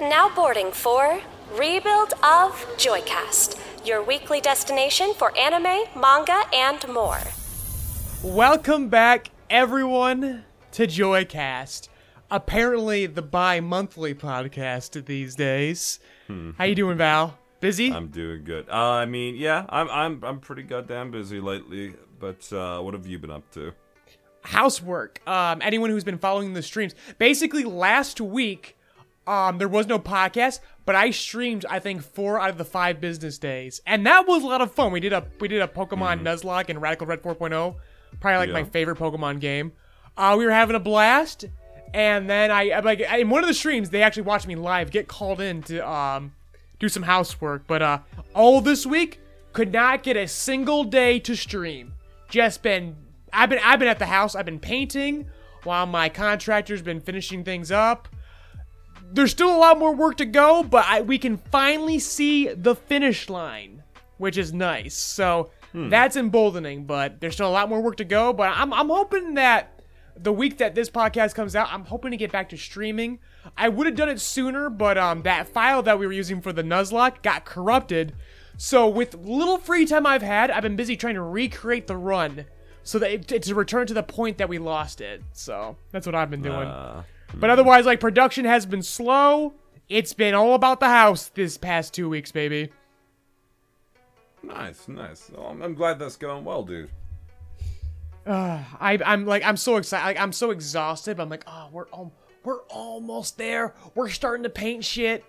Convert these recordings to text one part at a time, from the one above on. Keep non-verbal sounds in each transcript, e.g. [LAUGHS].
Now boarding for Rebuild of Joycast, your weekly destination for anime, manga, and more. Welcome back, everyone, to Joycast. Apparently, the bi-monthly podcast these days. How you doing, Val? Busy? I'm doing good. Uh, I mean, yeah, I'm I'm I'm pretty goddamn busy lately. But uh, what have you been up to? Housework. Um, anyone who's been following the streams, basically last week, um, there was no podcast, but I streamed I think four out of the five business days, and that was a lot of fun. We did a we did a Pokemon Nuzlocke and Radical Red 4.0, probably like my favorite Pokemon game. Uh, we were having a blast, and then I I- like in one of the streams they actually watched me live get called in to um do some housework, but uh all this week could not get a single day to stream. Just been I've been I've been at the house. I've been painting while my contractor's been finishing things up. There's still a lot more work to go, but I, we can finally see the finish line, which is nice. So that's emboldening, but there's still a lot more work to go. But I'm I'm hoping that the week that this podcast comes out, I'm hoping to get back to streaming. I would have done it sooner, but um, that file that we were using for the Nuzlocke got corrupted. So with little free time I've had, I've been busy trying to recreate the run so that it, to return to the point that we lost it. So that's what I've been doing. Uh, but otherwise, like production has been slow. It's been all about the house this past two weeks, baby. nice, nice. Oh, I'm, I'm glad that's going well, dude. Uh, I, I'm like, I'm so excited. Like, I'm so exhausted. But I'm like, oh, we're al- we're almost there. We're starting to paint shit.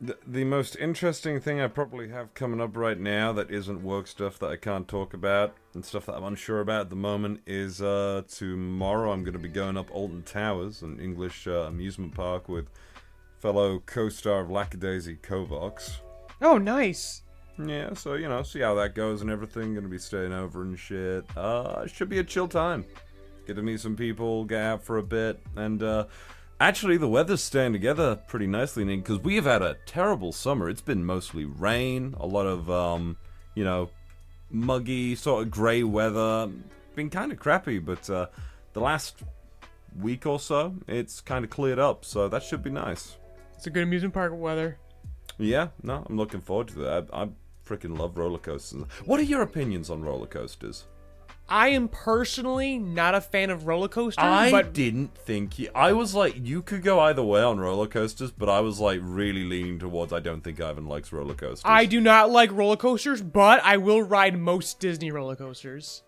The, the most interesting thing I probably have coming up right now that isn't work stuff that I can't talk about and stuff that I'm unsure about at the moment is uh, tomorrow I'm going to be going up Alton Towers, an English uh, amusement park with fellow co-star of Lackadaisy Kovacs. Oh, nice. Yeah, so you know, see how that goes and everything. Gonna be staying over and shit. Uh, should be a chill time. Get to meet some people, get out for a bit, and uh, actually, the weather's staying together pretty nicely because we have had a terrible summer. It's been mostly rain, a lot of um, you know, muggy, sort of grey weather. Been kind of crappy, but uh, the last week or so, it's kind of cleared up, so that should be nice. It's a good amusement park weather. Yeah, no, I'm looking forward to that. I, I freaking love roller coasters. What are your opinions on roller coasters? I am personally not a fan of roller coasters, I but didn't think you. I was like, you could go either way on roller coasters, but I was like really leaning towards. I don't think Ivan likes roller coasters. I do not like roller coasters, but I will ride most Disney roller coasters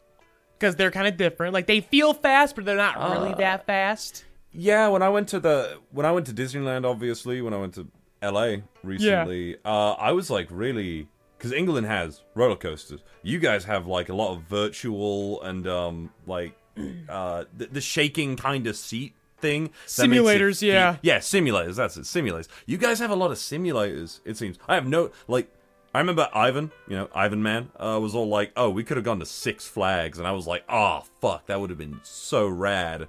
because they're kind of different. Like they feel fast, but they're not really that fast. Yeah, when I went to the when I went to Disneyland, obviously, when I went to LA recently, uh, I was like really because England has roller coasters. You guys have like a lot of virtual and um like [CLEARS THROAT] uh the, the shaking kind of seat thing. makes it Simulators, yeah. yeah, simulators. That's it, simulators. You guys have a lot of simulators. It seems. I have no like. I remember Ivan, you know, Ivan Man, uh, was all like, "Oh, we could have gone to Six Flags," and I was like, "Oh, fuck, that would have been so rad."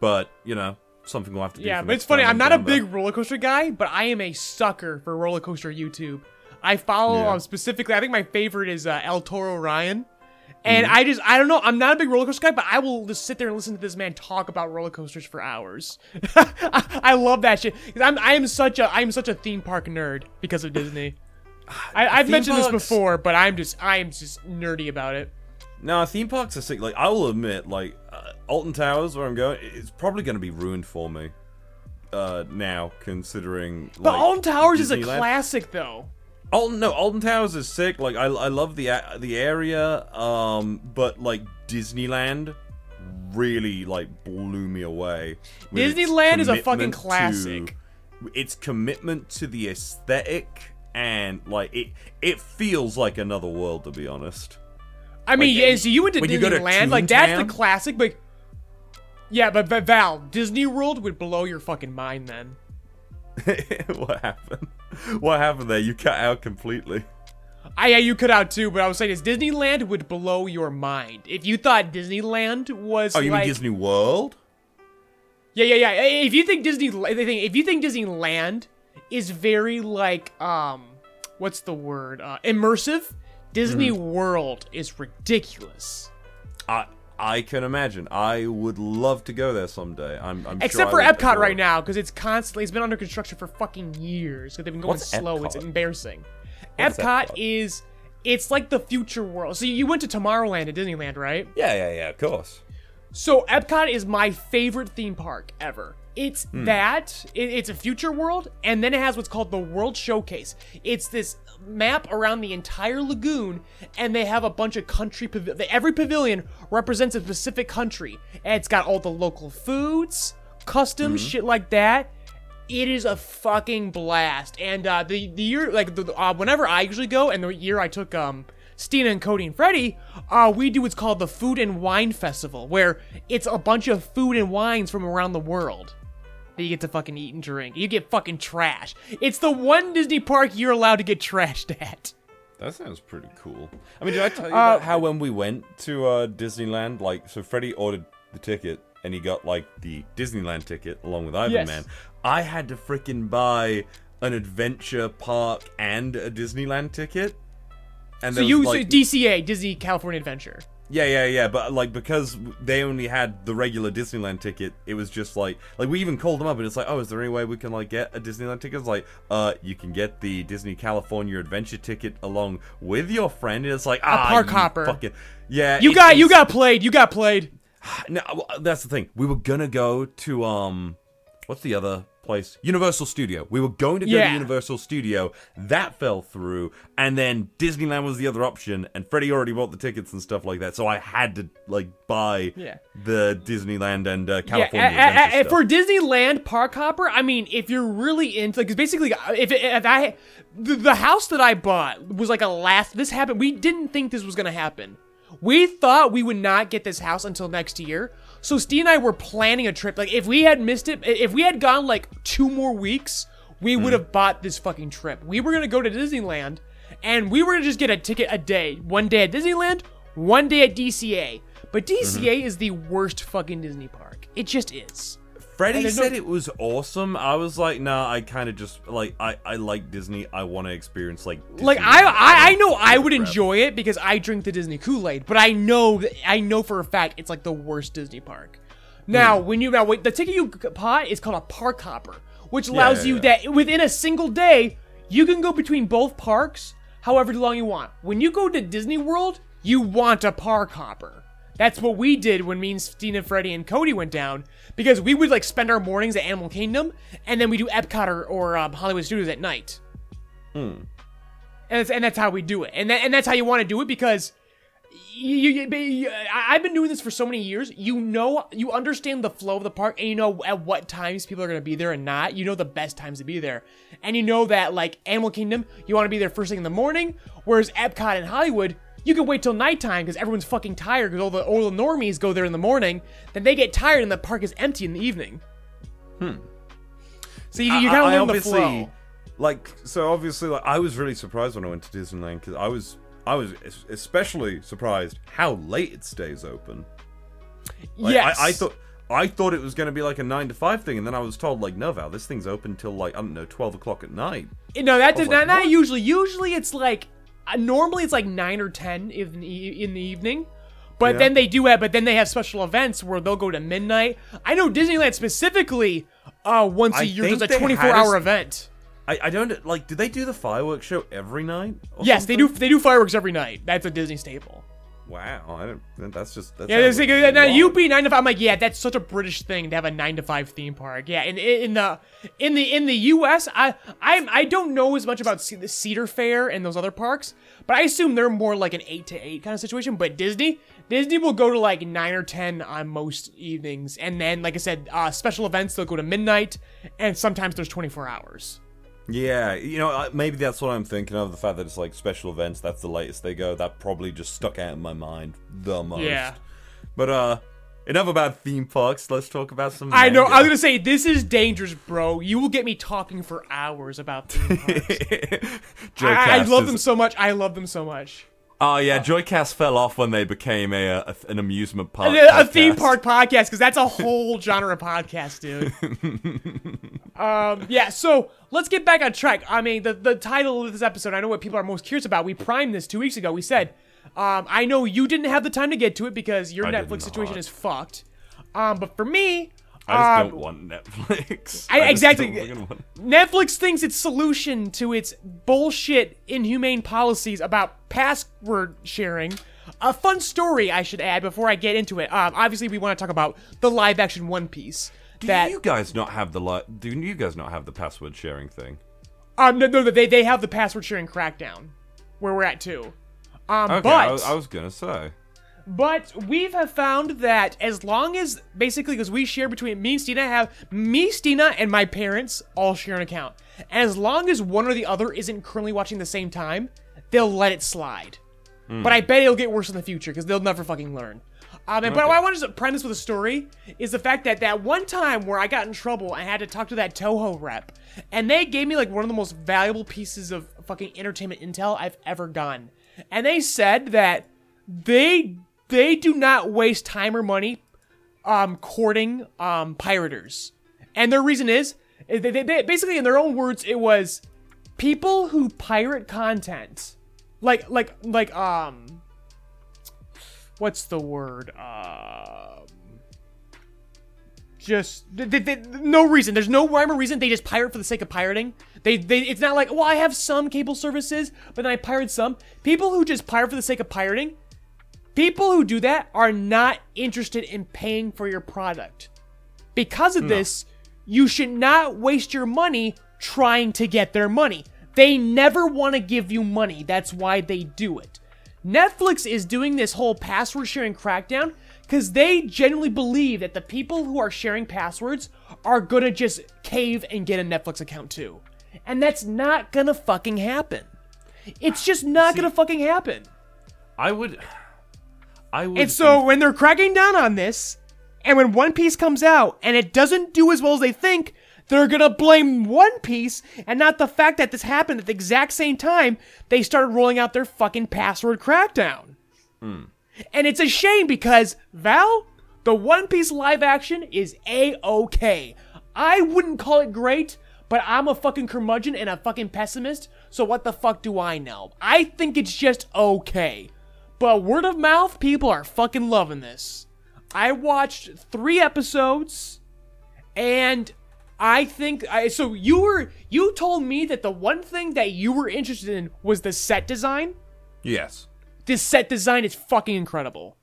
But you know, something we'll have to do. Yeah, but it's funny. I'm not a big roller coaster guy, but I am a sucker for roller coaster YouTube. I follow Yeah. um, specifically. I think my favorite is uh, El Toro Ryan, and Mm-hmm. I just I don't know. I'm not a big roller coaster guy, but I will just sit there and listen to this man talk about roller coasters for hours. I, [LAUGHS] I love that shit. I'm I am such a I'm such a theme park nerd because of Disney. [SIGHS] I, I've Theme mentioned this before, but I'm just I am just nerdy about it. No, theme parks are sick. Like I will admit, like uh, Alton Towers, where I'm going, it's probably going to be ruined for me. Uh, now considering. But like, Alton Towers is a classic, though. Alton, no, Alton Towers is sick. Like I, I love the a- the area. Um, but like Disneyland really like blew me away. Disneyland is a fucking commitment to- classic. its commitment to the aesthetic and like it, it feels like another world to be honest. I mean, Like, yeah, so you went to go to Disneyland, like that's the classic, but yeah, but, but Val, Disney World would blow your fucking mind then. [LAUGHS] what happened? [LAUGHS] What happened there? You cut out completely. I yeah, you cut out too, but I was saying is Disneyland would blow your mind if you thought Disneyland was. Oh, you like, mean Disney World? Yeah, yeah, yeah. If you think Disney, if you think Disneyland is very like um, what's the word? Uh, immersive. Disney Mm-hmm. World is ridiculous. I I can imagine. I would love to go there someday. I'm, I'm Except sure for Epcot right now, because it's constantly it's been under construction for fucking years. Because they've been going What's slow. It's embarrassing. Epcot, Epcot? is it's like the future world. So you went to Tomorrowland at Disneyland, right? Yeah, yeah, yeah. Of course. So Epcot is my favorite theme park ever. It's Hmm. that it, it's a future world, and then it has what's called the World Showcase. It's this map around the entire lagoon, and they have a bunch of country. Pav- every pavilion represents a specific country, and it's got all the local foods, customs, shit like that. It is a fucking blast, and uh, the the year like the, uh, whenever I usually go, and the year I took um Steena and Cody and Freddie, uh, we do what's called the Food and Wine Festival, where it's a bunch of food and wines from around the world that you get to fucking eat and drink. You get fucking trash. It's the one Disney park you're allowed to get trashed at. That sounds pretty cool. I mean, did I tell you Uh, about how when we went to uh, Disneyland, like, so Freddie ordered the ticket and he got like the Disneyland ticket along with Ivan Yes. Man. I had to freaking buy an adventure park and a Disneyland ticket. And So you was, so DCA Disney California Adventure. Yeah, yeah, yeah, but like because they only had the regular Disneyland ticket, it was just like like we even called them up and it's like, oh, is there any way we can like get a Disneyland ticket? It's like, uh, you can get the Disney California Adventure ticket along with your friend. And it's like, ah, park you hopper. Fucking, yeah, You got you got played. You got played. [SIGHS] No, that's the thing. We were gonna go to um, what's the other place? Universal Studio. We were going to go Yeah. to Universal Studio. That fell through, and then Disneyland was the other option. And Freddie already bought the tickets and stuff like that, so I had to like buy Yeah. the Disneyland and uh, California yeah, a- a- a- for Disneyland Park Hopper, I mean, if you're really into, because basically, if, if I, the, the house that I bought was like a last, this happened, we didn't think this was gonna happen. We thought we would not get this house until next year. So Steve and I were planning a trip. Like, if we had missed it, if we had gone like two more weeks, we would hmm. have bought this fucking trip. We were gonna go to Disneyland, and we were gonna just get a ticket a day. One day at Disneyland, one day at DCA. But DCA mm-hmm. is the worst fucking Disney park. It just is. Freddie said it was awesome. I was like, nah, I kind of just like I I like Disney. I want to experience like Like I, I, I know I would Crap. enjoy it because I drink the Disney Kool Aid, but I know I know for a fact it's like the worst Disney park. Now, Hmm. when you now wait, the ticket you bought is called a park hopper, which allows yeah, you yeah. that within a single day you can go between both parks however long you want. When you go to Disney World, you want a park hopper. That's what we did when me and Steena, Freddy and Cody went down because we would like spend our mornings at Animal Kingdom and then we do Epcot or, or um, Hollywood Studios at night. And that's, and that's how we do it. And that, and that's how you want to do it because you, you, you- I've been doing this for so many years. You know, you understand the flow of the park, and you know at what times people are going to be there and not. You know the best times to be there, and you know that like Animal Kingdom, you want to be there first thing in the morning, whereas Epcot and Hollywood. You can wait till nighttime because everyone's fucking tired because all the all the normies go there in the morning. Then they get tired and the park is empty in the evening. Hmm. So you, you I- kind of learn the flow. Like, so obviously, like, I was really surprised when I went to Disneyland because I was, I was especially surprised how late it stays open. Like, yes. I, I thought, I thought it was going to be like a nine to five thing, and then I was told like, no, Val, this thing's open till like I don't know, twelve o'clock at night. No, that does like, not, not usually. Usually it's like uh, normally it's like nine or ten in the, in the evening. But Yeah. then they do have, but then they have special events where they'll go to midnight. I know Disneyland specifically, uh, once a I year think does a 24 hour us- event. I, I don't like. Do they do the fireworks show every night? Yes, they do. They do fireworks every night. That's a Disney staple. Wow, I don't. That's just. That Yeah, sounds like a now lot. you be nine to five. I'm like, yeah, that's such a British thing to have a nine to five theme park. Yeah, in in the in the in the U.S., I I I don't know as much about the Cedar Fair and those other parks, but I assume they're more like an eight to eight kind of situation. But Disney, Disney will go to like nine or ten on most evenings, and then like I said, uh, special events they'll go to midnight, and sometimes there's 24 hours. Yeah, you know, maybe that's what I'm thinking of. The fact that it's like special events, that's the latest they go. That probably just stuck out in my mind the most. Yeah. But, uh, enough about theme parks. Let's talk about some. I know. I was gonna say this is dangerous, bro. You will get me talking for hours about theme [LAUGHS] parks. I, I love is- them so much. I love them so much. Oh yeah, Joycast fell off when they became a, a an amusement park. a, a theme park podcast because that's a whole [LAUGHS] genre of podcast, dude. [LAUGHS] um, yeah. So let's get back on track. I mean, the the title of this episode. I know what people are most curious about. We primed this two weeks ago. We said, Um, I know you didn't have the time to get to it because your I Netflix situation is fucked. Um, but for me, I just um, don't want Netflix. [LAUGHS] I- just exactly. want- Netflix thinks its solution to its bullshit, inhumane policies about password sharing. A fun story I should add before I get into it. Um, obviously, we want to talk about the live action One Piece. Do that you guys not have the li- Do you guys not have the password sharing thing? um no, no they they have the password sharing crackdown where we're at too. Um, Okay, but I, was- I was gonna say. But we have found that as long as basically because we share between me and Steena have me, Steena, and my parents all share an account. As long as one or the other isn't currently watching the same time, they'll let it slide. But I bet it'll get worse in the future because they'll never fucking learn. Um, and, But what I wanted to this with a story is the fact that that one time where I got in trouble, I had to talk to that Toho rep, and they gave me like one of the most valuable pieces of fucking entertainment intel I've ever gotten. And they said that they they do not waste time or money um courting um pirators and their reason is they, they, they- basically in their own words it was people who pirate content like like like um what's the word um just they, they, no reason there's no rhyme or reason they just pirate for the sake of pirating they, they it's not like well i have some cable services but then i pirate some people who just pirate for the sake of pirating People who do that are not interested in paying for your product. Because of this, you should not waste your money trying to get their money. They never want to give you money. That's why they do it. Netflix is doing this whole password sharing crackdown because they genuinely believe that the people who are sharing passwords are gonna just cave and get a Netflix account too. And that's not gonna fucking happen. It's just not gonna fucking happen. I would. I would. And so when they're cracking down on this, and when One Piece comes out and it doesn't do as well as they think, they're gonna blame One Piece and not the fact that this happened at the exact same time they started rolling out their fucking password crackdown. Hmm. And it's a shame because Val, the One Piece live action is a okay. I wouldn't call it great, but I'm a fucking curmudgeon and a fucking pessimist, so what the fuck do I know? I think it's just okay. But word of mouth, people are fucking loving this. I watched three episodes, and I think I so you were you told me that the one thing that you were interested in was the set design. yes. This set design is fucking incredible.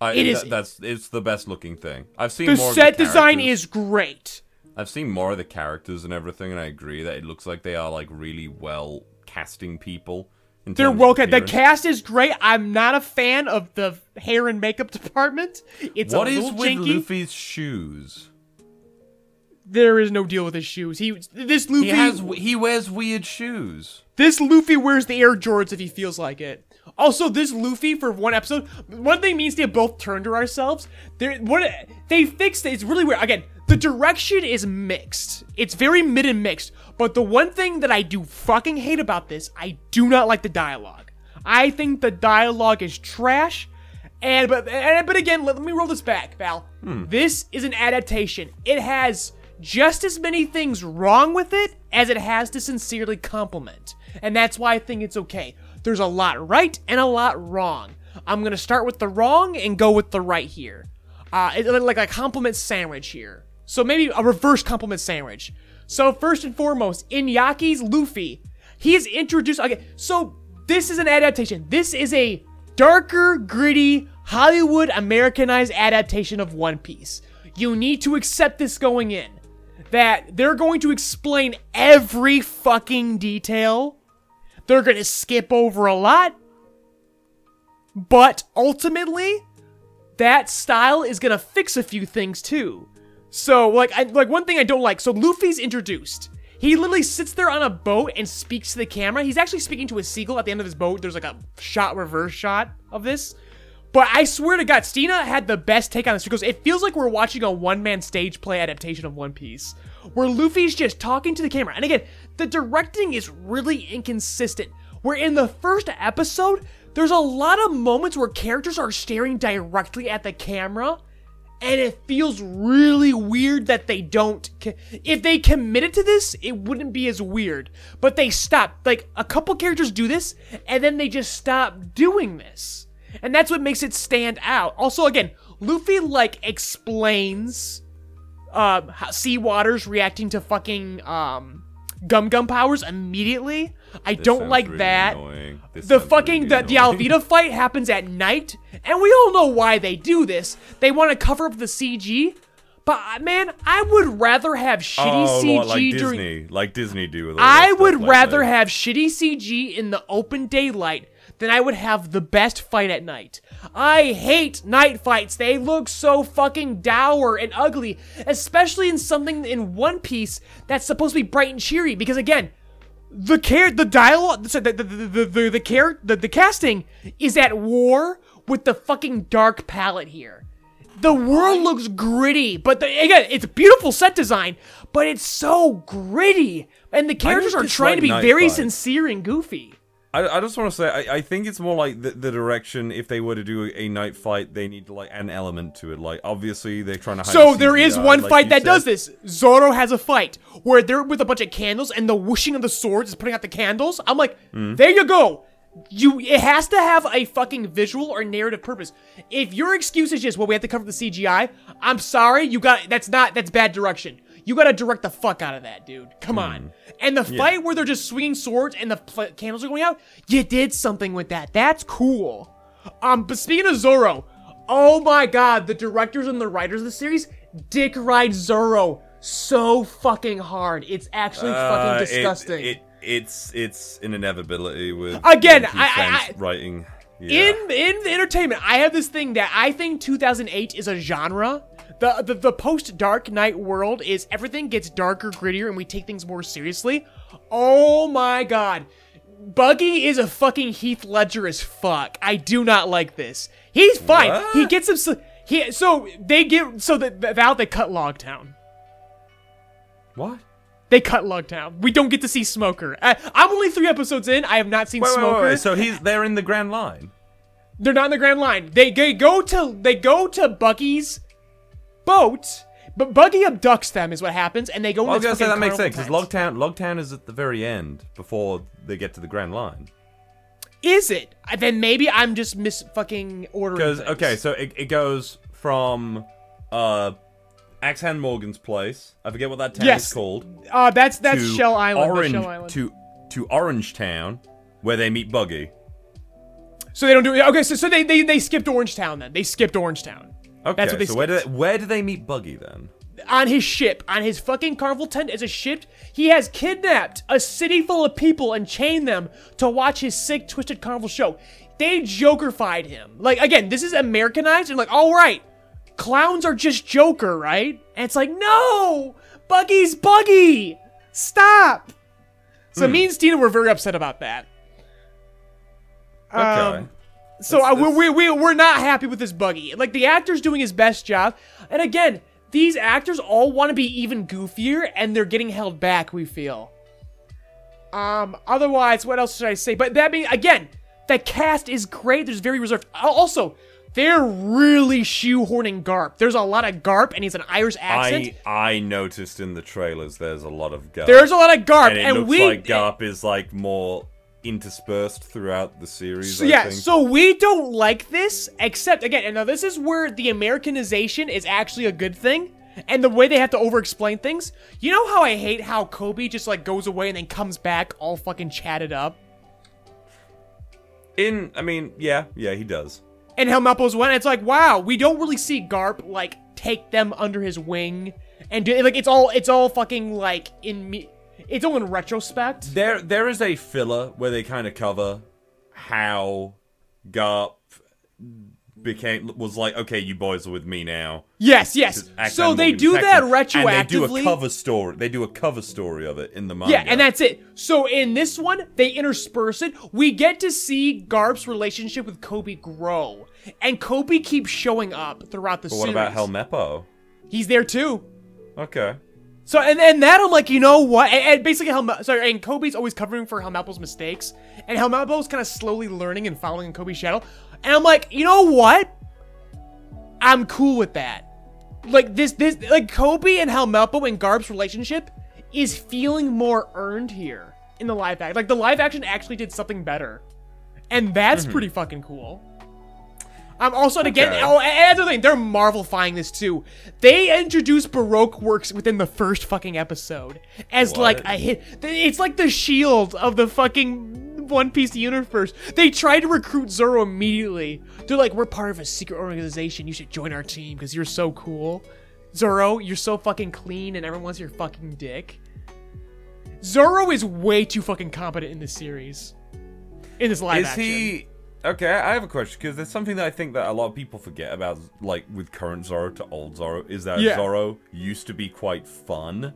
I, It is- That's it's the best looking thing. I've seen The more. set of the design is great. I've seen more of the characters and everything, and I agree that it looks like they are like really well casting people. They're well cast. The cast is great. I'm not a fan of the hair and makeup [LAUGHS] department. It's What a is with janky. Luffy's shoes? There is no deal with his shoes. He this Luffy He has he wears weird shoes. This Luffy wears the Air Jordans if he feels like it. Also, this Luffy for one episode, one thing means they both turned to ourselves. They what they fixed it. It's really weird. Again, the direction is mixed. It's very mid and mixed. But the one thing that I do fucking hate about this, I do not like the dialogue. I think the dialogue is trash. And but and, but again, let, let me roll this back, Val. Hmm. This is an adaptation. It has just as many things wrong with it as it has to sincerely compliment. And that's why I think it's okay. There's a lot right and a lot wrong. I'm gonna start with the wrong and go with the right here. Uh, like a compliment sandwich here. So maybe a reverse compliment sandwich. So first and foremost, Iñaki's Luffy, he is introduced. Okay, so this is an adaptation. This is a darker, gritty, Hollywood Americanized adaptation of One Piece. You need to accept this going in. That they're going to explain every fucking detail. They're going to skip over a lot. But ultimately, that style is going to fix a few things too. So, like, I, like one thing I don't like. So Luffy's introduced. He literally sits there on a boat and speaks to the camera. He's actually speaking to a seagull at the end of his boat. There's like a shot, reverse shot of this. But I swear to God, Steena had the best take on this because it feels like we're watching a one-man stage play adaptation of One Piece, where Luffy's just talking to the camera. And again, the directing is really inconsistent. Where in the first episode, there's a lot of moments where characters are staring directly at the camera, and it feels really weird that they don't. If they committed to this, it wouldn't be as weird. But they stop. Like a couple characters do this, and then they just stop doing this. And that's what makes it stand out. Also, again, Luffy like explains uh, how sea waters reacting to fucking um gum gum powers immediately. I This don't like really that. The fucking really the, the. Alvida [LAUGHS] fight happens at night, and we all know why they do this. They want to cover up the CG. But uh, man, I would rather have shitty oh, CG like, like during Disney, like Disney do with I would rather have shitty CG in the open daylight than I would have the best fight at night. I hate night fights. They look so fucking dour and ugly, especially in something in One Piece that's supposed to be bright and cheery. Because again, the care, the dialogue, the the the the, the, care, the, the casting is at war with the fucking dark palette here. The world looks gritty, but the, again, it's a beautiful set design, but it's so gritty, and the characters are trying to be very fights. sincere and goofy. I, I just want to say, I, I think it's more like the, the direction. If they were to do a night fight, they need like an element to it. Like obviously they're trying to. Hide So the there is CGI, one like fight you that does this. Zoro has a fight where they're with a bunch of candles and the whooshing of the swords is putting out the candles. I'm like, Hmm. there you go. You it has to have a fucking visual or narrative purpose. If your excuse is just well we have to cover the CGI, I'm sorry, you got that's not that's bad direction. You got to direct the fuck out of that, dude. Come on. And the fight where they're just swinging swords and the candles are going out, you did something with that. That's cool. Um, but speaking of Zoro, oh my god, the directors and the writers of the series dick ride Zoro so fucking hard. It's actually Uh, fucking disgusting. It, it's it's an inevitability with Again, I- I- I- writing. Yeah. In in the entertainment, I have this thing that I think 2008 is a genre. The the, the post Dark Knight world is everything gets darker, grittier, and we take things more seriously. Oh my god. Buggy is a fucking Heath Ledger as fuck. I do not like this. He's fine. What? He gets him. So, he so they get so that that they cut Logtown. what? They cut Logtown. We don't get to see Smoker. I, I'm only three episodes in. I have not seen Wait, Smoker. wait, wait. So he's they're in the Grand Line. They're not in the Grand Line. They, they go to they go to Buggy's boat, but Buggy abducts them is what happens, and they go. I was gonna say that makes sense because. Logtown Logtown is at the very end before they get to the Grand Line. Is it? Then maybe I'm just mis fucking ordering. Because okay, so it, it goes from uh Axe-Hand Morgan's place. I forget what that town Yes. is called. uh, that's that's Shell Island. Orange Shell Island. to to Orange Town, where they meet Buggy. so they don't do it. Okay, so so they they they skipped Orangetown then. They skipped Orangetown. Okay, That's what they so where do they, where do they meet Buggy then? on his ship, on his fucking carnival tent as a ship, he has kidnapped a city full of people and chained them to watch his sick, twisted carnival show. They Jokerfied him. Like, again, this is Americanized, and like, all right, clowns are just Joker, right? And it's like, no! Buggy's Buggy! Stop! So me and Steena were very upset about that. Okay. Um, so That's- uh, we're, we we we're not happy with this buggy. Like the actor's doing his best job, and again, these actors all want to be even goofier, and they're getting held back. We feel. Um. Otherwise, what else should I say? But that being again, the cast is great. There's very reserved. Also, they're really shoehorning Garp. There's a lot of Garp, and he's an Irish accent. I I noticed in the trailers there's a lot of Garp. There's a lot of Garp, and it and looks we like Garp is like more interspersed throughout the series. So I yeah, so we don't like this, except again, and now this is where the Americanization is actually a good thing, and the way they have to over-explain things. You know how I hate how Koby just like goes away and then comes back all fucking chatted up, in I mean, yeah, yeah, he does. and Helmeppo's one. It's like, wow, we don't really see Garp like take them under his wing, and do like it's all it's all fucking like in me. It's all in retrospect. There there is a filler where they kind of cover how Garp became was like, okay, you boys are with me now. Yes, yes. So they do that retroactively. And they do a cover story. They do a cover story of it in the manga. Yeah, and that's it. So in this one, they intersperse it. We get to see Garp's relationship with Koby grow, and Koby keeps showing up throughout the But series. what about Helmeppo? He's there too. Okay. So and and that I'm like, you know what? And, and basically, Helm sorry, and Koby's always covering for Helmeppo's mistakes, and Helmeppo's kind of slowly learning and following in Koby's shadow. And I'm like, you know what? I'm cool with that. Like this, this, like Koby and Helmeppo and Garp's relationship is feeling more earned here in the live act. Like the live action actually did something better, and that's mm-hmm. pretty fucking cool. I'm also again. Okay. Oh, and another thing, they're Marvelifying this too. They introduced Baroque works within the first fucking episode as like a hit. It's like the shield of the fucking One Piece universe. They try to recruit Zoro immediately. They're like, we're part of a secret organization. You should join our team because you're so cool. Zoro, you're so fucking clean, and everyone wants your fucking dick. Zoro is way too fucking competent in this series. In this live Is action. he okay? I have a question because there's something that I think that a lot of people forget about, like with current Zoro to old Zoro, is that Yeah. Zoro used to be quite fun,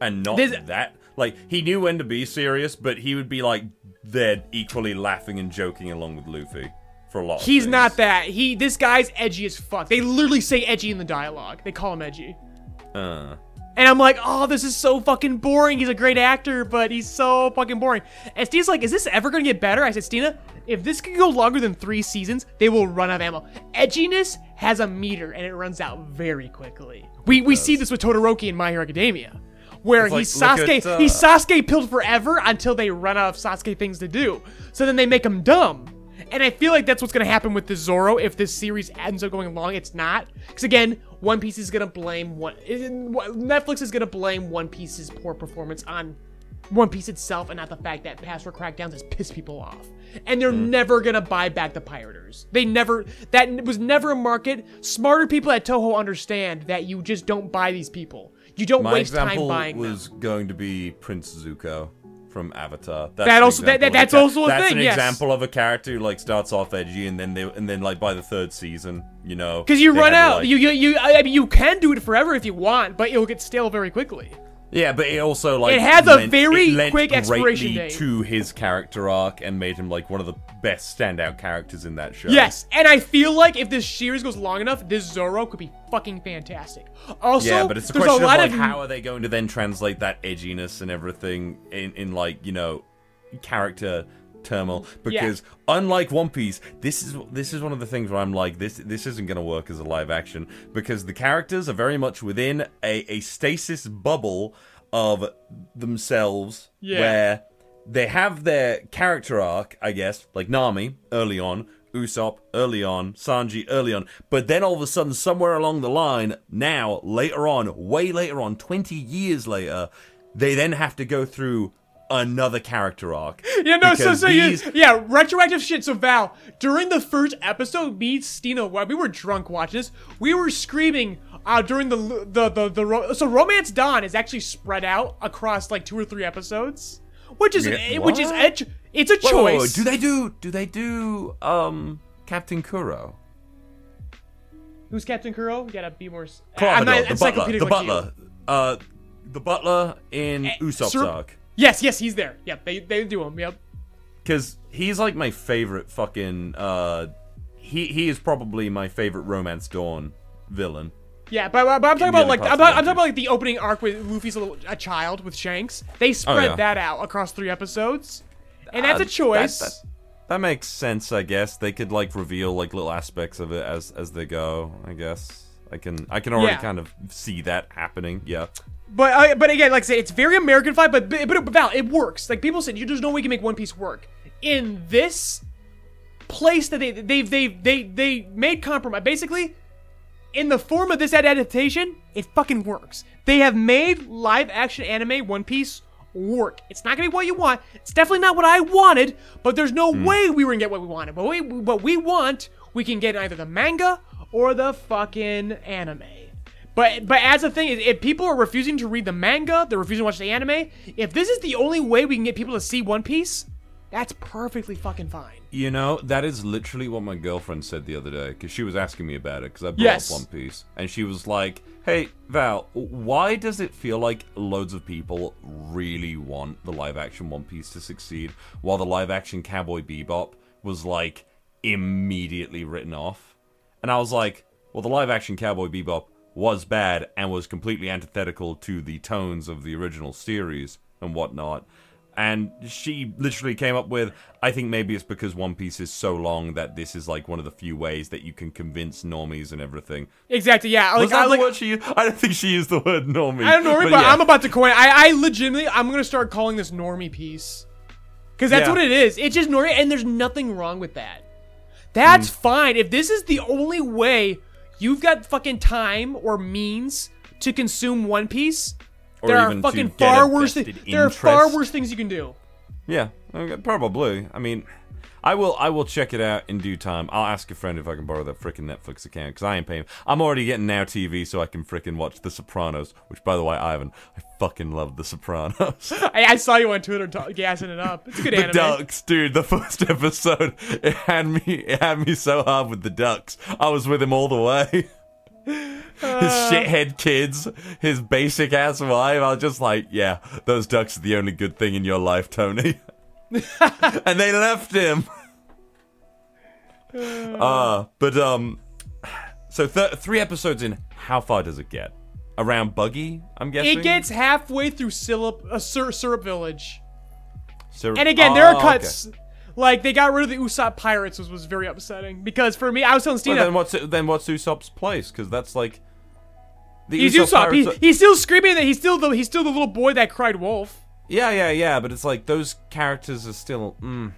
and not There's- that. Like he knew when to be serious, but he would be like there equally laughing and joking along with Luffy for a lot. He's things. not that. He this guy's edgy as fuck. They literally say edgy in the dialogue. They call him edgy. Uh, And I'm like, oh, this is so fucking boring. He's a great actor, but he's so fucking boring. And Steena's like, is this ever gonna get better? I said, Steena, if this could go longer than three seasons, they will run out of ammo. Edginess has a meter and it runs out very quickly. We we see this with Todoroki in My Hero Academia. Where It's like, he's look Sasuke, at, uh, he's Sasuke pilled forever until they run out of Sasuke things to do. So then they make him dumb. And I feel like that's what's gonna happen with the Zoro if this series ends up going long. It's not, because again, One Piece is gonna blame one. Netflix is gonna blame One Piece's poor performance on One Piece itself, and not the fact that password crackdowns has pissed people off. And they're Mm. never gonna buy back the pirators. They never. That was never a market. Smarter people at Toho understand that you just don't buy these people. You don't my waste time buying them. was going to be Prince Zuko from Avatar. That's That also- that- that- that's also a that's thing, an yes. example of a character who like starts off edgy and then they and then like by the third season, you know, Because you run out. like- you you you. I mean, you can do it forever if you want, but it'll get stale very quickly. Yeah, but it also like It has a lent- very lent quick expiration date. to his character arc and made him like one of the best standout characters in that show. Yes, and I feel like if this series goes long enough, this Zoro could be fucking fantastic. Also, yeah, but it's a there's question a lot of like of how are they going to then translate that edginess and everything in in like you know character turmoil because unlike One Piece, this is this is one of the things where I'm like this this isn't going to work as a live action because the characters are very much within a, a stasis bubble of themselves Yeah. where they have their character arc, I guess, like Nami early on, Usopp early on, Sanji early on, but then all of a sudden, somewhere along the line, now, later on, way later on, 20 years later, they then have to go through another character arc. Yeah, no, so so these- you, yeah, retroactive shit. So Val, during the first episode, me, Steena, we were drunk watching this, we were screaming uh, during the the the the so Romance Dawn is actually spread out across like two or three episodes, which is Yeah, which is edge. It's a Wait, wait, wait, choice. do they do? Do they do? Um, Captain Kuro, Who's Captain Kuro? You gotta be more. Klahadore, I'm not the butler, the like you. butler, uh, the butler in Usopp's Sir- arc. Yes, yes, he's there. Yep, they they do him. Yep. Because he's like my favorite fucking. Uh, he he is probably my favorite Romance Dawn villain. Yeah, but, but I'm talking about like I'm, talking- I'm talking about like the opening arc with Luffy's a, little, a child with Shanks. They spread yeah. that out across three episodes, and that's Uh, a choice. That, that, that makes sense, I guess. They could like reveal like little aspects of it as as they go. I guess I can I can already Yeah. kind of see that happening. Yeah. But uh, but again, like I said, it's very American vibe, but but, but Val, it works. Like people said, you, there's no way you can make One Piece work in this place that they they they they they made compromise. Basically, in the form of this adaptation, it fucking works. They have made live action anime One Piece work. It's not gonna be what you want. It's definitely not what I wanted, but there's no way we were gonna get what we wanted. But we what we want, we can get either the manga or the fucking anime. But but as a thing, if people are refusing to read the manga, they're refusing to watch the anime. If this is the only way we can get people to see One Piece, that's perfectly fucking fine. You know, that is literally what my girlfriend said the other day because she was asking me about it because I brought Yes. up One Piece and she was like, "Hey Val, why does it feel like loads of people really want the live action One Piece to succeed while the live action Cowboy Bebop was like immediately written off?" And I was like, "Well, the live action Cowboy Bebop was bad and was completely antithetical to the tones of the original series and whatnot." And she literally came up with, I think maybe it's because One Piece is so long that this is like one of the few ways that you can convince normies and everything. Exactly. Yeah. Like, Was that I, the like, word she used? I don't think she used the word normie. I don't know, but, yeah. I'm about to coin. I, I legitimately, I'm gonna start calling this normie piece, because that's Yeah. what it is. It's just normie, and there's nothing wrong with that. That's Mm. fine. If this is the only way you've got fucking time or means to consume One Piece, Or there are fucking far worse. Vested there are far worse things you can do. Yeah, okay, probably. I mean, I will. I will check it out in due time. I'll ask a friend if I can borrow that frickin' Netflix account because I ain't paying. I'm already getting Now TV so I can frickin' watch The Sopranos. Which, by the way, Ivan, I fucking love The Sopranos. [LAUGHS] I, I saw you on Twitter gassing it up. It's a good the anime. ducks, dude. The [LAUGHS] first episode, it had me. It had me so hard with the ducks. I was with him all the way. [LAUGHS] his uh. shithead kids, his basic ass wife. I was just like, yeah, those ducks are the only good thing in your life, Tony. [LAUGHS] and they left him. [SIGHS] Uh, but um, so th- three episodes in, how far does it get? Around Buggy, I'm guessing. It gets halfway through Syrup, uh, Syrup, Syrup Village. So- And again, there Oh, are okay. cuts. Like they got rid of the Usopp pirates, was was very upsetting because for me, I was telling Well, then what's then what's Usopp's place? Because that's like the he's Usopp Usopp. He, he's still screaming that he's still the he's still the little boy that cried wolf. Yeah, yeah, yeah, but it's like those characters are still. Mm.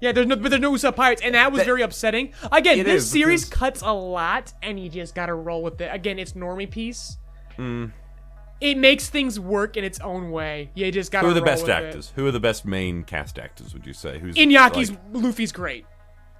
Yeah, there's no, but there's no Usopp pirates, and that was That- very upsetting. Again, this is, series because- cuts a lot, and you just gotta roll with it. Again, it's normie piece. Mm. It makes things work in its own way. You just gotta. Who are the best with it. actors? Who are the best main cast actors? Would you say? Who's Iñaki's like- Luffy's great.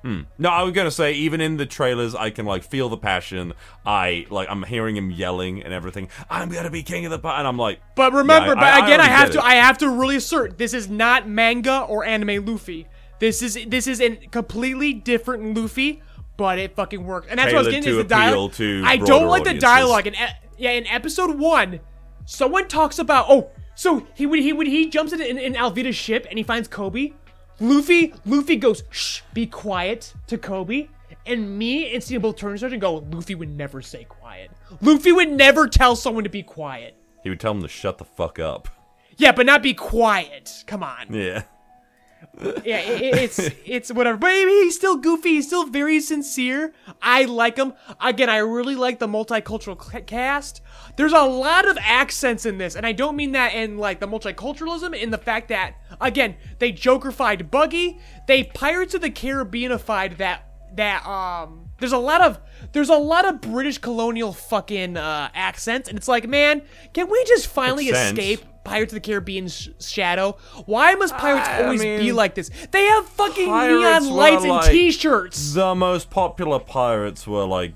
Hmm. No, I was gonna say even in the trailers, I can like feel the passion. I like I'm hearing him yelling and everything. I'm gonna be king of the pot, and I'm like, But remember, Yeah, I- but I- I again, I, already have to, it. I have to really assert, this is not manga or anime Luffy. This is, this is a completely different Luffy, but it fucking works. And that's what I was getting is the dialogue. I don't like the dialogue. In, e- yeah, in episode one, someone talks about, oh, so he when he when he jumps in, in, in Alvida's ship and he finds Koby, Luffy Luffy goes shh, be quiet to Koby. And me and Steve both turn to and go, Luffy would never say quiet. Luffy would never tell someone to be quiet. he would tell him to shut the fuck up. Yeah, but not be quiet. Come on. Yeah. Yeah, it, it- it's it's whatever. But he's still goofy. He's still very sincere. I like him. Again, I really like the multicultural cast. There's a lot of accents in this, and I don't mean that in like the multiculturalism. In the fact that again, they Jokerfied Buggy. They Pirates of the Caribbeanified that that um. There's a lot of there's a lot of British colonial fucking uh, accents, and it's like, man, can we just finally escape Pirates of the Caribbean's sh- shadow? Why must pirates I always be mean, like this? They have fucking neon were lights and like- t-shirts. The most popular pirates were like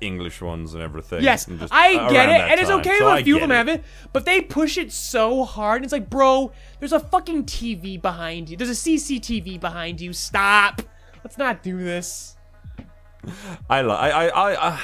English ones and everything. Yes, and just I get it, that and it's time, okay so if I a few of get them have it, but they push it so hard. And it's like, bro, there's a fucking TV behind you. There's a CCTV behind you. Stop. Let's not do this. I, li- I, I, I, I,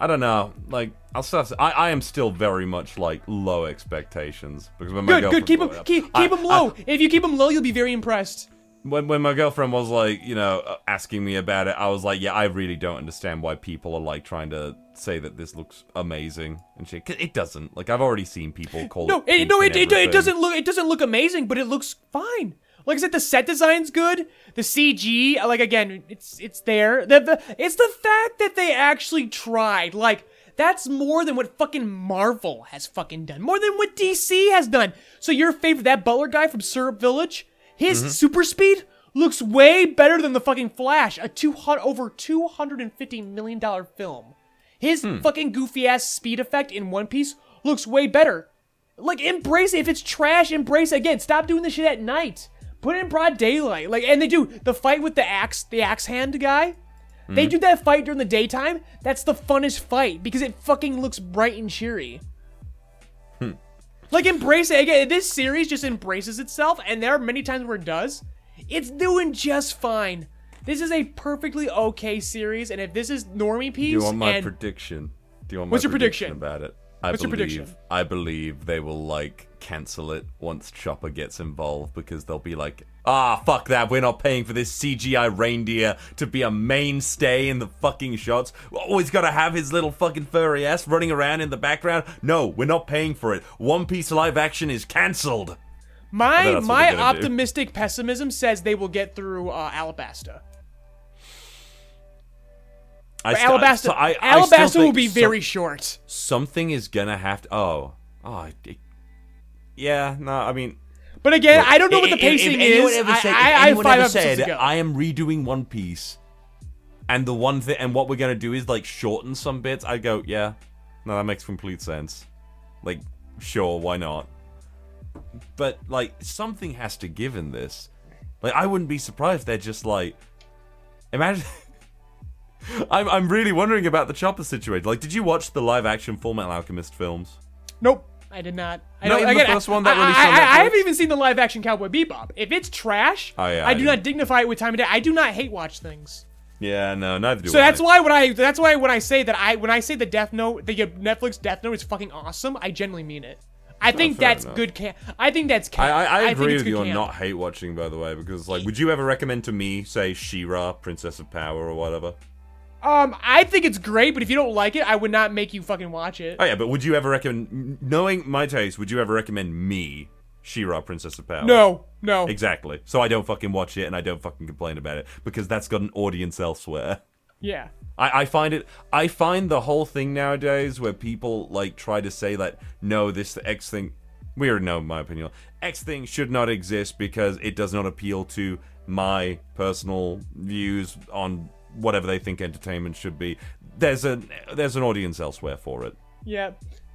I don't know. Like, I'll to- I, I am still very much like low expectations because when my Good, good. Keep them, girlfriend- keep, I- keep them low. if you keep them low, you'll be very impressed. when when my girlfriend was like, you know, uh, asking me about it, I was like, yeah, I really don't understand why people are like trying to say that this looks amazing and shit. 'Cause it doesn't. Like, I've already seen people call No, it. it, no, it, it, it doesn't look it doesn't look amazing, but it looks fine. Like I said, the set design's good. The CG, like again, it's it's there. The, the it's the fact that they actually tried. Like that's more than what fucking Marvel has fucking done. More than what DC has done. So your favorite that Butler guy from Syrup Village, his Mm-hmm. super speed looks way better than the fucking Flash, a two hundred over two hundred and fifty million dollar film. His Hmm. fucking goofy ass speed effect in One Piece looks way better. Like embrace it. If it's trash, embrace it again. Stop doing this shit at night. Put it in broad daylight. Like and they do the fight with the axe, the axe hand guy. They Hmm. do that fight during the daytime. That's the funnest fight because it fucking looks bright and cheery. Hmm. Like embrace it again. This series just embraces itself, and there are many times where it does. It's doing just fine. This is a perfectly okay series, and if this is normie piece, Do you want my and prediction? Do you want What's my your prediction? about it? I What's your believe, prediction? I believe they will like cancel it once Chopper gets involved because they'll be like, ah, fuck that. We're not paying for this CGI reindeer to be a mainstay in the fucking shots. Oh, he's got to have his little fucking furry ass running around in the background. No, we're not paying for it. One Piece live action is cancelled. My my they're do. optimistic pessimism says they will get through uh, Alabasta. I st- Alabasta, so I- I still Alabasta will think be some- very short. something is gonna have to. Oh, oh, it- yeah. No, I mean, But again, I don't know what the If- if pacing anyone is. ever I, said- I, if I have anyone five ever episodes said, to go. I am redoing One Piece, and the one thing, and what we're gonna do is like shorten some bits. I go, yeah, no, that makes complete sense. Like, sure, why not? But like, something has to give in this. Like, I wouldn't be surprised if they're just like, imagine. I'm I'm really wondering about the Chopper situation. Like, did you watch the live action Full Metal Alchemist films? Nope. I did not. I Not don't- even the again, first one that I, released I, on I, I haven't even seen the live action Cowboy Bebop. If it's trash, Oh, yeah, I I do do. not dignify it with time of day. I do not hate watch things. Yeah, no, neither do So I. that's why when I that's why when I say that I when I say the Death Note the uh, Netflix Death Note is fucking awesome, I genuinely mean it. I oh, think fair that's enough. good. Ca- I think that's. Ca- I, I, I think agree it's with you good on not hate watching, by the way, because like, would you ever recommend to me, say, She-Ra, Princess of Power, or whatever? Um, I think it's great, but if you don't like it, I would not make you fucking watch it. Oh yeah, but would you ever recommend, knowing my taste, would you ever recommend me, She-Ra, Princess of Power? no, no. Exactly. So I don't fucking watch it and I don't fucking complain about it because that's got an audience elsewhere. Yeah. I, I find it. I find the whole thing nowadays where people like try to say that no, this X thing. We already know my opinion. X thing should not exist because it does not appeal to my personal views on whatever they think entertainment should be. There's a there's an audience elsewhere for it. Yeah.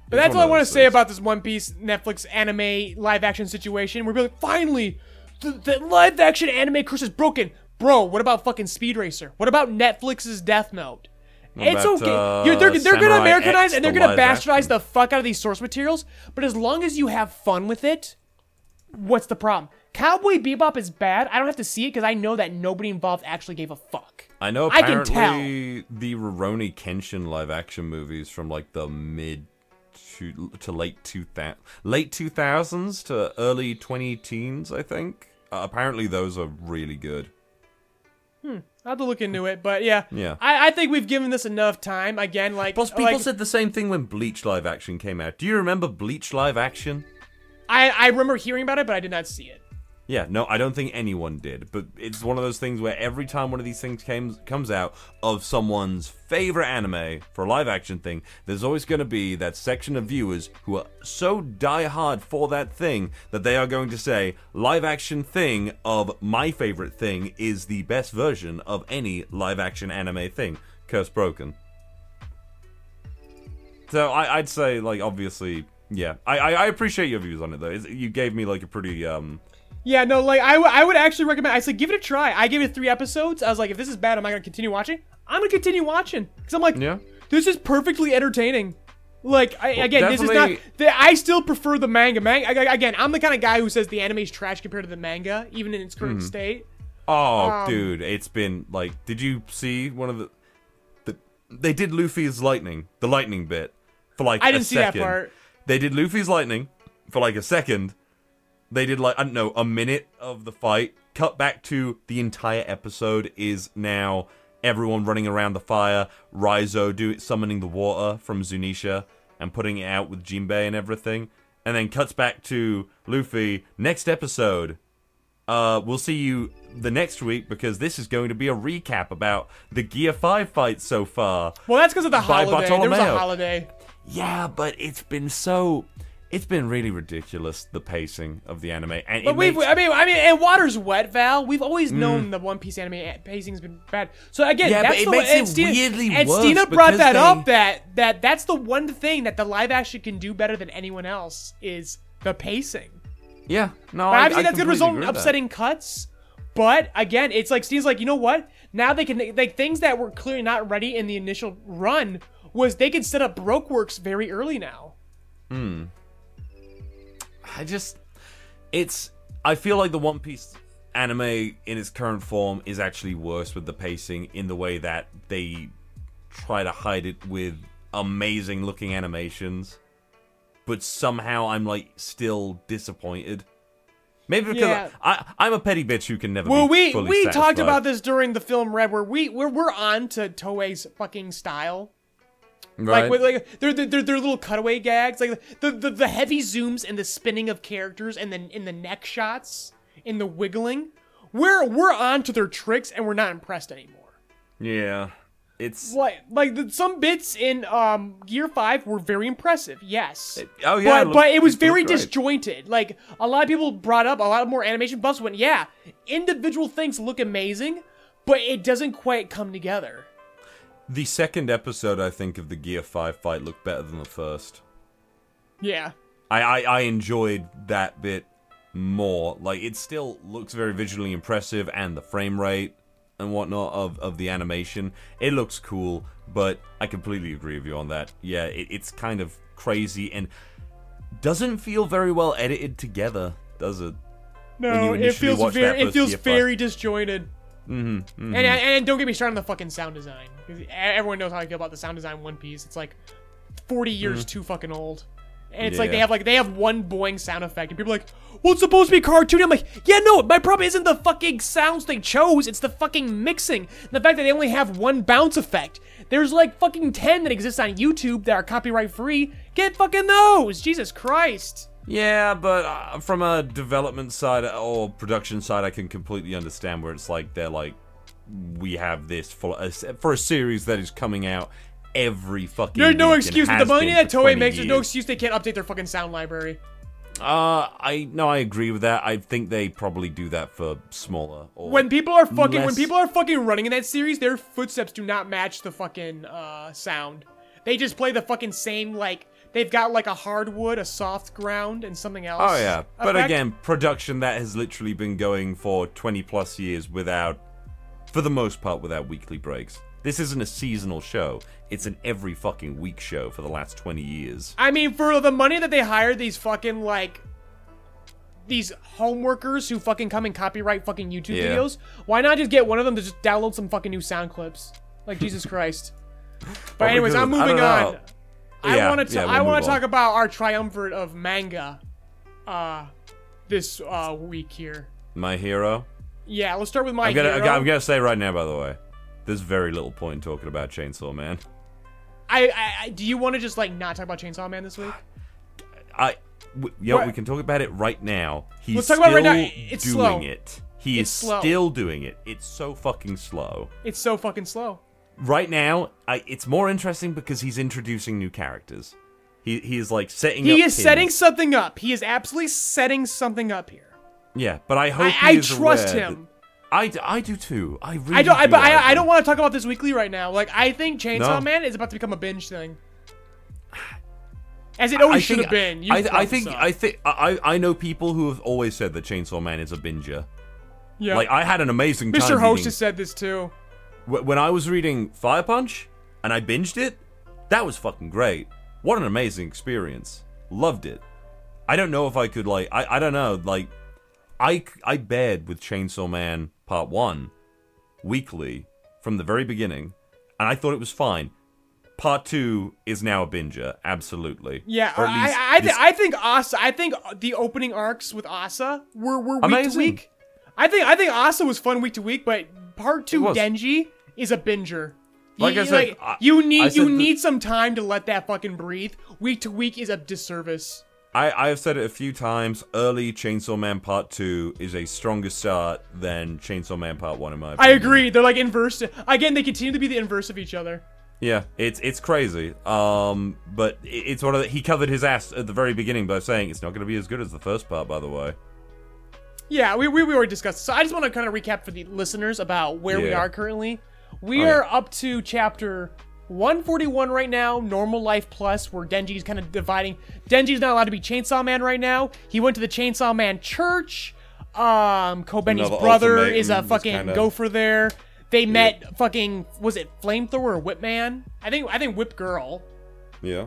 But that's all I want to say about this One Piece Netflix anime live action situation. We're like, finally, the, the live action anime curse is broken. Bro, what about fucking Speed Racer? What about Netflix's Death Note? it's about, okay. uh, they're they're gonna Americanize X, and they're the gonna bastardize action? the fuck out of these source materials. But as long as you have fun with it, what's the problem? Cowboy Bebop is bad. I don't have to see it because I know that nobody involved actually gave a fuck. I know I can apparently the Rurouni Kenshin live action movies from like the mid to, to late two thousand late two thousands to early twenty teens, I think. Uh, apparently those are really good. Hmm. I'll have to look into it, but yeah, Yeah. I, I think we've given this enough time. Again, like, Plus, people like, said the same thing when Bleach live action came out. Do you remember Bleach live action? I I remember hearing about it, but I did not see it. Yeah, no, I don't think anyone did. But it's one of those things where every time one of these things came, comes out of someone's favorite anime for a live action thing, there's always going to be that section of viewers who are so die hard for that thing that they are going to say, live action thing of my favorite thing is the best version of any live action anime thing. Curse broken. So I, I'd say, like, obviously, yeah. I, I, I appreciate your views on it, though. It's, you gave me, like, a pretty, um, Yeah, no, like I, w- I would actually recommend. I said give it a try. I gave it three episodes. I was like, if this is bad, am I gonna continue watching? I'm gonna continue watching because I'm like, Yeah. this is perfectly entertaining. Like I, again, this is not. The, I still prefer the manga. Manga I- again. I'm the kind of guy who says the anime is trash compared to the manga, even in its current Mm-hmm. state. Oh, Um, dude, it's been like. Did you see one of the, the? They did Luffy's lightning, the lightning bit, for like. I didn't see that part. They did Luffy's lightning for like a second. They did like I don't know a minute of the fight. Cut back to the entire episode is now everyone running around the fire. Raizo do summoning the water from Zunisha and putting it out with Jinbei and everything. And then cuts back to Luffy. Next episode, uh, we'll see you the next week because this is going to be a recap about the Gear 5 fight so far. Well, that's because of the holiday. There was a holiday. Yeah, but it's been so. It's been really ridiculous, the pacing of the anime. And But we've, makes- I mean, I mean, and water's wet, Val. We've always known the One Piece anime pacing's been bad. So again, Mm. Yeah, but that's it the makes one, it and Steena, weirdly and worse Steena brought that they- up. That that that's the one thing that the live action can do better than anyone else is the pacing. yeah, no, But I, obviously, I that's gonna result in with that. upsetting cuts. But again, it's like Steve's like, you know what? Now they can like things that were clearly not ready in the initial run was they can set up broke works very early now. I just, it's. I feel like the One Piece anime in its current form is actually worse with the pacing in the way that they try to hide it with amazing looking animations, but somehow I'm like still disappointed. Maybe because Yeah. I, I'm a petty bitch who can never. Well, be we we talked about this during the film Red, where we we're, we're on to Toei's fucking style. Right? Like with like they're they're, they're little cutaway gags, like the, the the heavy zooms and the spinning of characters, and then in the neck shots, in the wiggling. We're we're on to their tricks, and we're not impressed anymore. yeah, it's Like like the, some bits in um Gear Five were very impressive, yes. oh yeah, but look- but it was looked very disjointed. Like a lot of people brought up, a lot more animation buffs went, yeah, individual things look amazing, but it doesn't quite come together. The second episode, I think, of the Gear 5 fight looked better than the first. Yeah. I, I, I enjoyed that bit more. Like, it still looks very visually impressive, and the frame rate and whatnot of, of the animation, it looks cool, but I completely agree with you on that. Yeah, it, it's kind of crazy and doesn't feel very well edited together, does it? No, it feels very it feels very disjointed. Mm-hmm, And, and don't get me started on the fucking sound design. Everyone knows how I feel about the sound design One Piece. It's like 40 years too fucking old. And it's like they Mm-hmm. Have like they have one boing sound effect, and people are like, "Well, it's supposed to be cartoony." I'm like, "Yeah, no, my problem isn't the fucking sounds they chose; it's the fucking mixing. and The fact that they only have one bounce effect. There's like fucking ten that exist on YouTube that are copyright free. Get fucking those, Jesus Christ!" Yeah, but uh, from a development side or production side, I can completely understand where it's like they're like, we have this for a, for a series that is coming out every fucking. There's no excuse with the money that Toei 20 makes. There's no excuse they can't update their fucking sound library. Uh, I no, I agree with that. I think they probably do that for smaller. Or When people are fucking when people are fucking running in that series, their footsteps do not match the fucking uh sound. They just play the fucking same like they've got like a hardwood, a soft ground, and something else. Oh yeah, but effect. again, production that has literally been going for 20 plus years without, for the most part, without weekly breaks. This isn't a seasonal show. It's an every fucking week show for the last 20 years. I mean, for the money that they hired these fucking like these homeworkers who fucking come and copyright fucking YouTube Yeah. videos, why not just get one of them to just download some fucking new sound clips? Like Jesus [LAUGHS] Christ. Oh but Probably anyways. I'm moving on. I Yeah, want to. yeah, I want to talk about our triumvirate of manga, uh, this uh week here. My hero. Yeah, let's start with my I'm gonna, hero. I'm gonna say right now, by the way, there's very little point in talking about Chainsaw Man. I, I, I do you want to just like not talk about Chainsaw Man this week? I, w- yo, we can talk about it right now. He's Let's talk about it still right now. It's doing slow. it. He It's is slow. still doing it. It's so fucking slow. It's so fucking slow. Right now, I, it's more interesting because he's introducing new characters. He he is like setting. He is pins. setting something up. He is absolutely setting something up here. Yeah, but I hope I, I trust him. I, I, I do too. I really I don't. I, do but like I, I don't want to talk about this weekly right now. Like I think Chainsaw No. Man is about to become a binge thing, [SIGHS] as it always should have been. I, I think. I think I I know people who have always said that Chainsaw Man is a binger. yeah. Like I had an amazing time. Mr. Host reading- has said this too. Wh- when I was reading Fire Punch and I binged it, that was fucking great. What an amazing experience. Loved it. I don't know if I could like I I don't know like I I bared with Chainsaw Man Part 1 weekly from the very beginning and I thought it was fine. Part 2 is now a binger, absolutely. Yeah, I, I, th- I think Asa. I think the opening arcs with Asa were, were week Amazing. to week. I think I think Asa was fun week to week, but part two. Denji is a binger. Like You- I said, I- you need said you need some time to let that fucking breathe. Week to week is a disservice. I, I have said it a few times. Early Chainsaw Man Part 2 is a stronger start than Chainsaw Man Part 1, in my I agree. They're like inverse. Again, they continue to be the inverse of each other. Yeah, it's it's crazy. Um, but it- it's one of the, he covered his ass at the very beginning by saying it's not going to be as good as the first part. By the way, Yeah, we, we, we already discussed. So I just want to kind of recap for the listeners about where we are currently. We Oh, yeah. are up to chapter 141 right now, Normal Life Plus, where Denji's kind of dividing. Denji's not allowed to be Chainsaw Man right now. He went to the Chainsaw Man church. Um, Kobeni's brother is a fucking kinda- gopher there. They met fucking was it Flamethrower or Whipman? I think I think Whip Girl. yeah,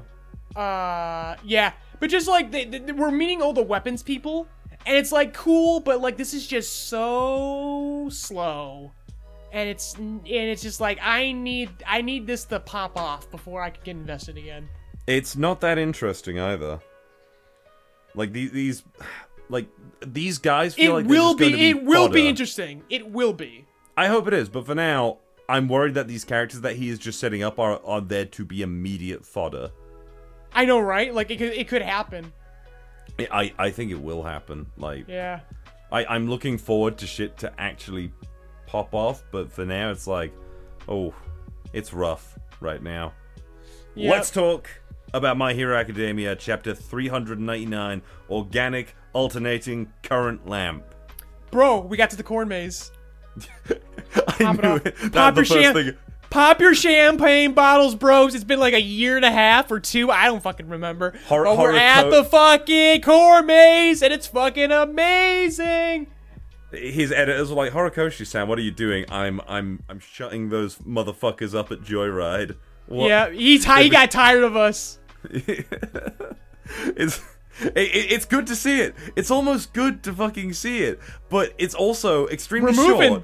Uh, yeah, but just like they, they, we're meeting all the weapons people, and it's like cool, but like this is just so slow, and it's and it's just like I need I need this to pop off before I can get invested again. it's not that interesting either. Like these, these like these guys feel It like will be, be. it will be interesting. It will be. I hope it is, but for now, I'm worried that these characters that he is just setting up are are there to be immediate fodder. I know, right? Like it could it could happen. I I think it will happen. Like Yeah. I, I'm looking forward to shit to actually pop off, but for now it's like, oh, it's rough right now. Yep. Let's talk about My Hero Academia, chapter 399 Organic Alternating Current Lamp. Bro, we got to the corn maze. [LAUGHS] I Pop it knew off. it. Pop your sham- Pop your champagne bottles, bros. It's been like a year and a half or two. I don't fucking remember. Hor- but we're at the fucking corn maze, and it's fucking amazing. His editors were like, Horikoshi-san, what are you doing? I'm, I'm, I'm shutting those motherfuckers up at Joyride. What? Yeah, he's he got tired of us. [LAUGHS] it's it, it- it's good to see it. It's almost good to fucking see it, but it's also extremely short.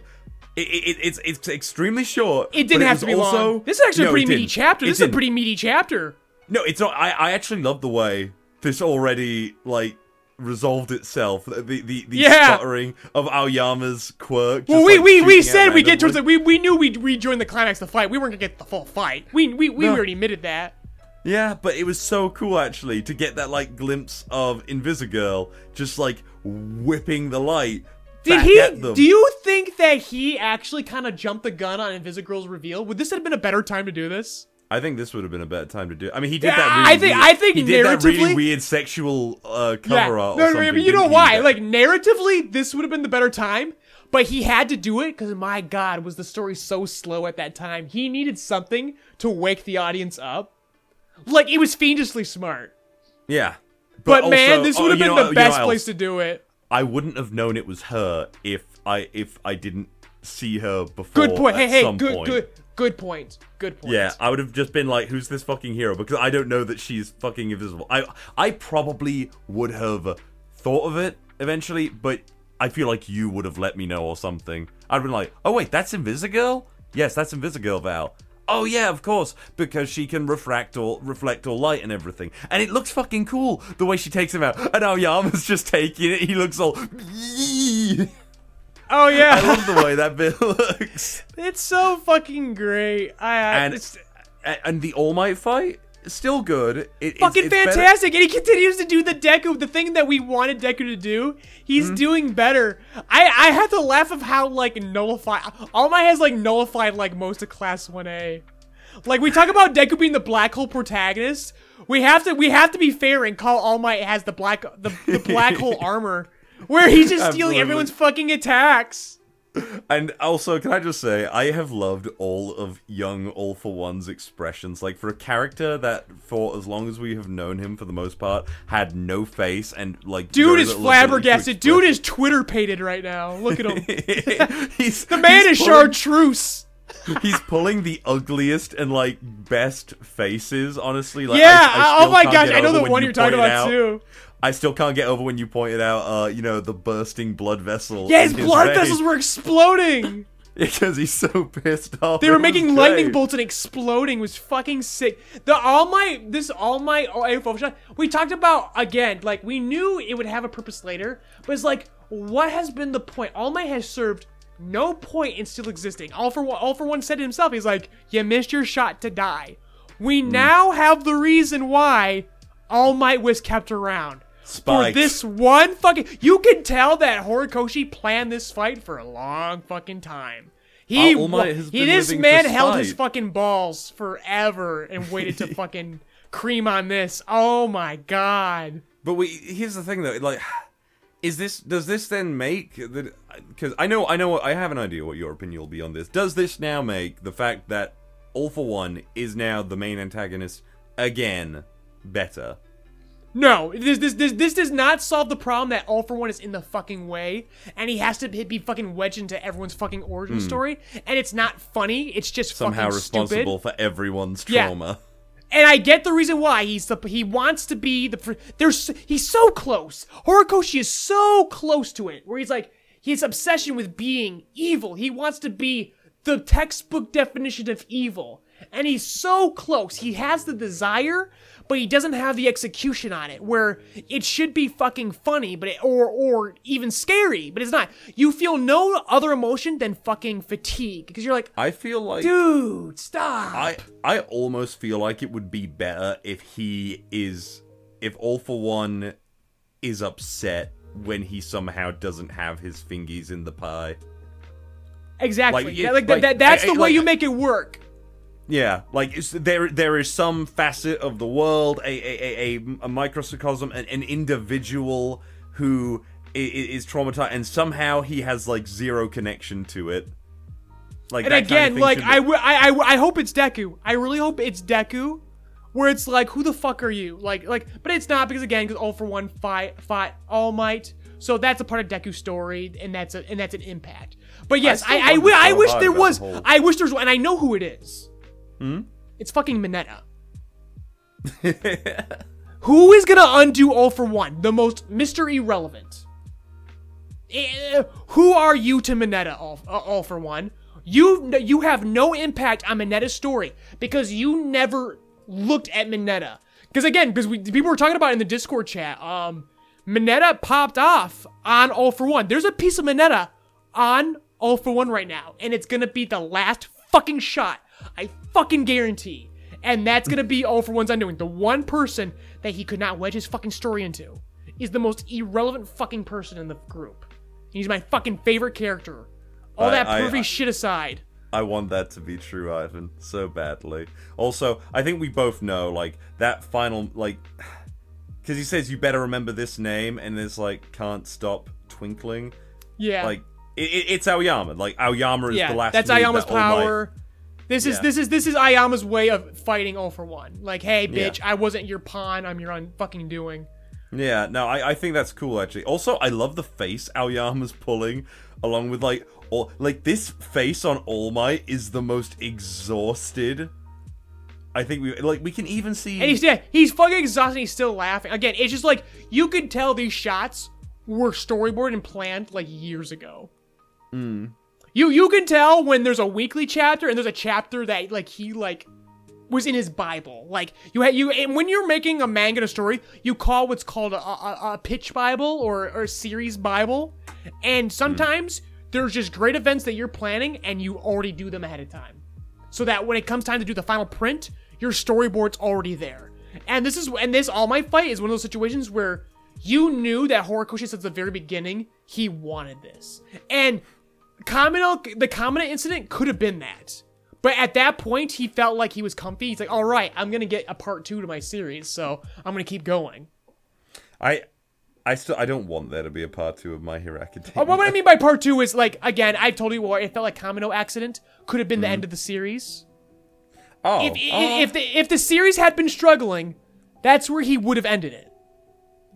It, it, it's it's extremely short. It didn't have to be also, long. This is actually No, a pretty meaty chapter. This is a pretty meaty chapter. No, it's not. I, I actually love the way this already like resolved itself. The the, the Yeah. stuttering of Aoyama's quirk. Well, we like, we, we said we get towards the we, we knew we'd rejoin the climax of the fight. We weren't gonna get the full fight. We we, we No. already admitted that. Yeah, but it was so cool actually to get that like glimpse of Invisigirl just like whipping the light. Did he? Do you think that he actually kind of jumped the gun on Invisigirl's reveal? Would this have been a better time to do this? I think this would have been a better time to do. I mean, he did Yeah, that. I think- weird, I think he did that really weird sexual uh, cover art. Or no, no, something, but you know why? Like narratively, this would have been the better time. But he had to do it because my God, was the story so slow at that time? He needed something to wake the audience up. Like it was fiendishly smart. yeah. But, man, also- this oh, would have you been know- the best place to do it. I wouldn't have known it was her if I if I didn't see her before. Good point. Hey, hey, good, point. good, good point. Good point. Yeah, I would have just been like, "Who's this fucking hero?" Because I don't know that she's fucking invisible. I I probably would have thought of it eventually, but I feel like you would have let me know or something. I'd been like, "Oh wait, that's Invisigirl? Yes, that's Invisigirl, Val." Oh yeah, of course, because she can refract or reflect all light and everything, and it looks fucking cool the way she takes him out. And now Aoyama's just taking it. He looks all. [LAUGHS] Oh yeah. I love the way that bit [LAUGHS] looks. It's so fucking great. I, I And it's and the All Might fight still good. It, fucking it's better- fantastic, and he continues to do the Deku, the thing that we wanted Deku to do. He's Mm-hmm. doing better. I I had to laugh of how like nullified. All Might has like nullified like most of Class One A. Like we talk about Deku being the black hole protagonist. We have to we have to be fair and call All Might has the black the, the black hole [LAUGHS] armor, where he's just stealing Absolutely. everyone's fucking attacks. And also, can I just say, I have loved all of young All for One's expressions. Like, for a character that, for as long as we have known him for the most part, had no face and, like, Dude is little ability to flabbergasted. Dude is Twitter pated right now. Look at him. [LAUGHS] he's, The man he's is pulling- chartreuse. He's pulling the ugliest and, like, best faces, honestly. Like, Yeah. I, I oh my gosh. I know the one you you're talking about out- too. I still can't get over when you pointed out, uh, you know, the bursting blood vessel. Yeah, his in blood vessels were exploding. [LAUGHS] Because he's so pissed off. They were making lightning great. bolts and exploding. It was fucking sick. The All Might, this All Might info shot. We talked about again, like we knew it would have a purpose later, but it's like, what has been the point? All Might has served no point in still existing. All for one, all for one said it himself. He's like, you missed your shot to die. We Hmm. now have the reason why All Might was kept around. For this one fucking, you can tell that Horikoshi planned this fight for a long fucking time. He, Uh, All Might wa- has he this man held his fucking balls forever and waited to [LAUGHS] fucking cream on this. Oh my god. But we here's the thing though, like, is this does this then make that? Because I know I know I have an idea what your opinion will be on this. Does this now make the fact that All for One is now the main antagonist again better? No, this, this this this does not solve the problem that All for One is in the fucking way, and he has to be, fucking wedged into everyone's fucking origin hmm. story, and it's not funny. It's just. Somehow responsible stupid. for everyone's trauma. Yeah. And I get the reason why he's the he wants to be the there's he's so close. Horikoshi is so close to it, where he's like his obsession with being evil. He wants to be the textbook definition of evil, and he's so close. He has the desire, but he doesn't have the execution on it. Where it should be fucking funny, but it, or or even scary, but it's not. You feel no other emotion than fucking fatigue because you're like, I feel like dude, stop. I I almost feel like it would be better if he is if All for One is upset when he somehow doesn't have his fingies in the pie. Exactly. Like, Yeah, like, like, that, that's the way like- you make it work. Yeah, like there there is some facet of the world, a a, a, a, microcosm, an, an individual who i- i- is traumatized, and somehow he has like zero connection to it. Like and that kind of again, like I, w- I, I, I hope it's Deku. I really hope it's Deku, where it's like, who the fuck are you? Like, like, but it's not because again, because All for One fight fought All Might, so that's a part of Deku's story, and that's a and that's an impact. But yes, I, I, I so wish there was. I wish there's, and I know who it is. Hmm? It's fucking Mineta. [LAUGHS] Who is gonna undo All for One, the most Mr. Irrelevant? Eh, who are you to Mineta, All, uh, all for One? You you have no impact on Mineta's story because you never looked at Mineta. Because again, because we people were talking about it in the Discord chat. Um, Mineta popped off on All for One. There's a piece of Mineta on All for One right now, and it's gonna be the last fucking shot. I fucking guarantee. And that's gonna be All for One's undoing. The one person that he could not wedge his fucking story into is the most irrelevant fucking person in the group. He's my fucking favorite character. All I- that pervy I- shit aside. I want that to be true, Ivan, so badly. Also, I think we both know, like, that final, like, [SIGHS] because he says you better remember this name, and it's like can't stop twinkling. Yeah. Like, it, it, it's Aoyama. Like, Aoyama is yeah, the last. that's move Aoyama's that power. This is Yeah. this is this is Aoyama's way of fighting all for one. Like, hey, Yeah. bitch, I wasn't your pawn. I'm your un fucking doing. Yeah, no, I, I think that's cool actually. Also, I love the face Aoyama's pulling, along with like all like this face on All Might is the most exhausted. I think we like we can even see. And he's yeah, he's fucking exhausted. He's still laughing. Again, it's just like you could tell these shots were storyboarded and planned like years ago. Hmm. You you can tell when there's a weekly chapter and there's a chapter that like he like was in his Bible. Like you had you and when you're making a manga and a story, you call what's called a, a, a pitch Bible or, or a series Bible, and sometimes there's just great events that you're planning and you already do them ahead of time, so that when it comes time to do the final print, your storyboard's already there. And this is and this All Might fight is one of those situations where you knew that Horikoshi since the very beginning he wanted this, and Kamino, the Kamino incident could have been that. But at that point, he felt like he was comfy. He's like, all right, I'm going to get a part two to my series, so I'm going to keep going. I, I still I don't want there to be a part two of My Hero Academia. Oh, what I mean by part two is, like, again, I've told you before, it felt like Kamino accident could have been the mm-hmm. end of the series. oh, If, oh. if, the, if the series had been struggling, that's where he would have ended it.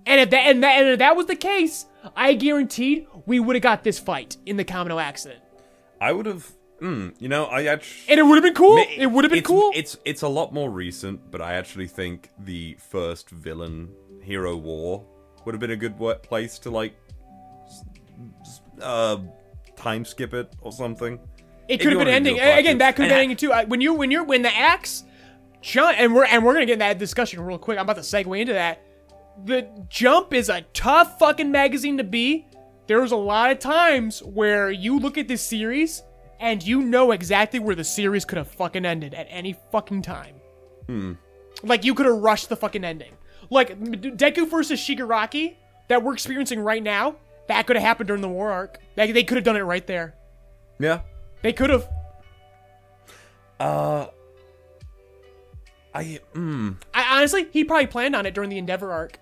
And if that, and that, and if that was the case, I guaranteed we would have got this fight in the Kamino accident. I would have. Mm, you know, I actually. And it would have been cool. It would have been it's, cool. It's it's a lot more recent, but I actually think the first villain hero war would have been a good wo- place to like s- s- uh time skip it or something. It could have been ending do a part again. That could have And been ending too. Uh, When you when you're when the axe jump and we're and we're gonna get in that discussion real quick. I'm about to segue into that. The jump is a tough fucking magazine to be. There's a lot of times where you look at this series and you know exactly where the series could have fucking ended at any fucking time. Like you could have rushed the fucking ending. Like Deku versus Shigaraki that we're experiencing right now. That could have happened during the war arc. They, they could have done it right there. Yeah. They could have. Uh. I mm, I honestly, he probably planned on it during the Endeavor arc,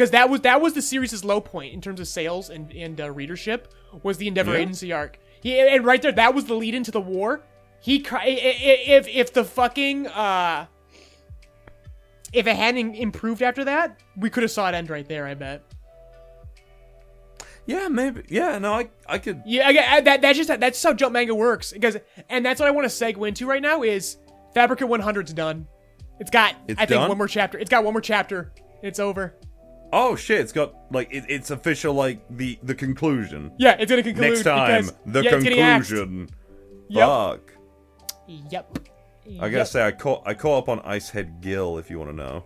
because that was that was the series' low point in terms of sales and and uh, readership was the Endeavor Yeah. Agency arc. He and right there, that was the lead into the war. He cr- i- i- if if the fucking uh if it hadn't improved after that, we could have saw it end right there. I bet. yeah, maybe. Yeah, no, I I could. Yeah, I, I- that that's just that's just how jump manga works. Because and that's what I want to segue into right now is Fabricant 100's done. It's got It's I think done? one more chapter. It's got one more chapter. It's over. Oh shit! It's got like it, it's official. Like the the conclusion. Yeah, it's gonna conclude Next time, because- the yeah, it's getting axed. conclusion. Yep. Fuck. Yep. I gotta say, I caught I caught up on Ice-Head Gill. If you want to know.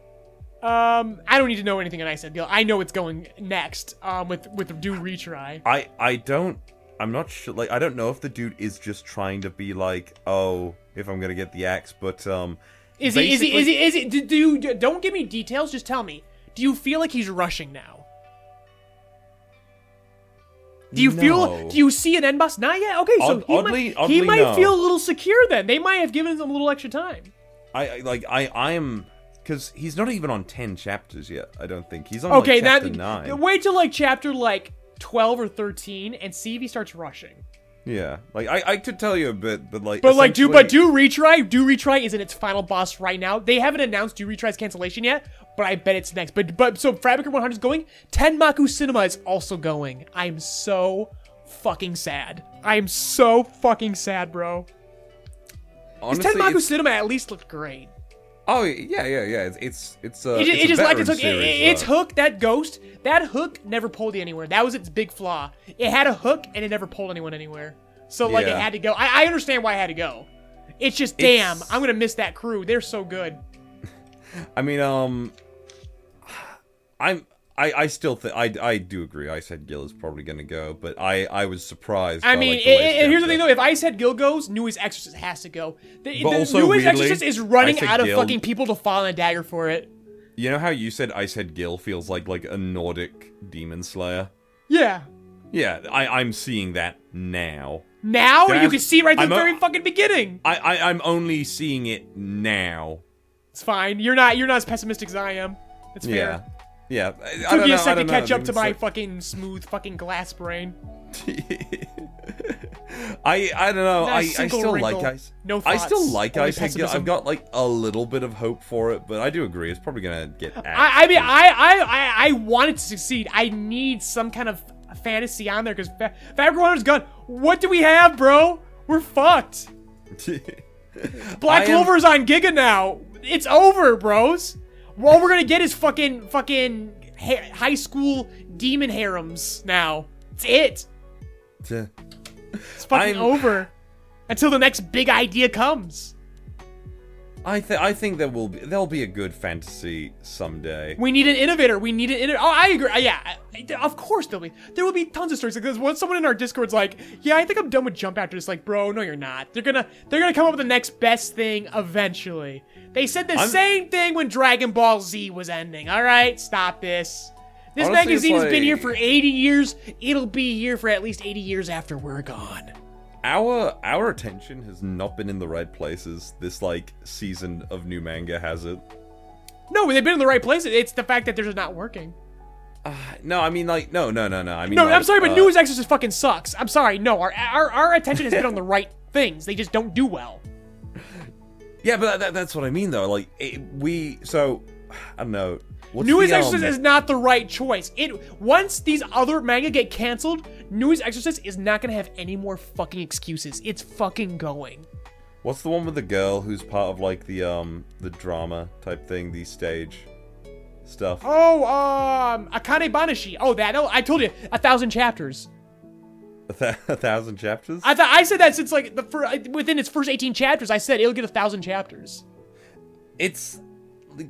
Um, I don't need to know anything on Ice-Head Gill. I know it's going next. Um, with with the dude retry. I I don't. I'm not sure. Like I don't know if the dude is just trying to be like, oh, if I'm gonna get the axe, but um. Is he? Is he? Is he? Is he? Do, do don't give me details? Just tell me. Do you feel like he's rushing now? Do you No. feel? Do you see an end boss? Not yet. Okay, so Odd- he oddly- might. he might no. feel a little secure then. They might have given him a little extra time. I I- like I I am because he's not even on ten chapters yet. I don't think he's on Okay, like chapter that nine. wait till like chapter like twelve or thirteen and see if he starts rushing. Yeah, like I, I could tell you a bit, but like, But like, do but do retry. Do retry is in its final boss right now. They haven't announced do retry's cancellation yet, but I bet it's next. But but so Fabricant 100 is going. Tenmaku Cinema is also going. I'm so fucking sad. I'm so fucking sad, bro. honestly, Tenmaku Cinema at least looked great. Oh yeah, yeah, yeah. It's it's it's uh, It, it's it just like its hook. Series, it- its though. hook, that ghost, that hook never pulled you anywhere. That was its big flaw. It had a hook and it never pulled anyone anywhere. So like it had to go. I, I understand why it had to go. It's just It's- damn. I'm gonna miss that crew. They're so good. [LAUGHS] I mean, um, I'm. I, I still think I, I do agree. Ice-Head Gill is probably gonna go, but I, I was surprised. I by, mean, like, the way i- it's here's the thing though. If Ice-Head Gill goes, Nue's Exorcist has to go. The, But the also, Nue's weirdly, Exorcist is running said out of Gil- fucking people to fall on a dagger for it. You know how you said Ice-Head Gill feels like like a Nordic demon slayer? Yeah. Yeah, I, I'm seeing that now. Now you can see right from I'm the a- very fucking beginning. I, I I'm only seeing it now. It's fine. You're not. You're not as pessimistic as I am. It's fair. Yeah, yeah. I, I Took don't me know, a I second to catch up to my fucking smooth fucking glass brain. [LAUGHS] I I don't know. I, I still wrinkle. like Ice. No I still like Ice pessimism. I've got like a little bit of hope for it, but I do agree it's probably gonna get. I, I mean, I, I, I, I want it to succeed. I need some kind of fantasy on there because Fa- Fabric Runner's gone. What do we have, bro? We're fucked. [LAUGHS] Black I am- Clover's on Giga now. It's over, bros. All we're gonna get is fucking, fucking high school demon harems now. It's it. It's fucking I'm- over. Until the next big idea comes. I think I think there will be there'll be a good fantasy someday. We need an innovator. We need an innovator. Oh, I agree. Uh, Yeah, of course there'll be. There will be tons of stories. Because Once someone in our Discord's like, "Yeah, I think I'm done with Jump after this," like, bro, no, you're not. They're gonna they're gonna come up with the next best thing eventually. They said the I'm- same thing when Dragon Ball Z was ending. All right, stop this. This Honestly, it's magazine's been here for 80 years. It'll be here for at least 80 years after we're gone. Our our attention has not been in the right places. This like season of new manga has it. No, they've been in the right place. It's the fact that they're just not working. No, I mean like no no no no. I mean No, like, I'm sorry, but uh, Nue's Exorcist fucking sucks. I'm sorry. No, our, our our attention has been on the right things. They just don't do well. Yeah, but that, that, that's what I mean though. Like it, we so I don't know. What's Nue's the, um, Exorcist is not the right choice. It once these other manga get canceled, Nue's Exorcist is not gonna have any more fucking excuses. It's fucking going. What's the one with the girl who's part of like the um the drama type thing, the stage stuff? Oh, um, Akane Banashi. Oh, that. Oh, I told you, a thousand chapters. A, th- [LAUGHS] a thousand chapters. I thought I said that since like the fir- within its first 18 chapters. I said it'll get a thousand chapters. It's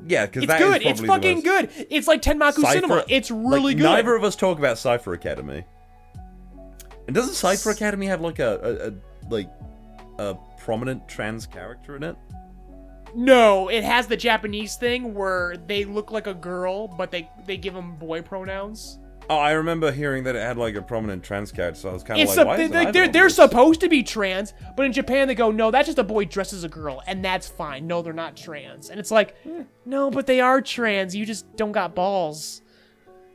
yeah, because It's good. It's fucking good. It's like Tenmaku Cinema. It's really like, good. Neither of us talk about Cipher Academy. And doesn't Cipher Academy have like a, a, a like a prominent trans character in it? No, it has the Japanese thing where they look like a girl, but they they give them boy pronouns. Oh, I remember hearing that it had like a prominent trans character, so I was kind of like, sup- why they, they, they're they're supposed to be trans, but in Japan they go, no, that's just a boy dressed as a girl, and that's fine. No, they're not trans, and it's like, hmm. no, but they are trans. You just don't got balls.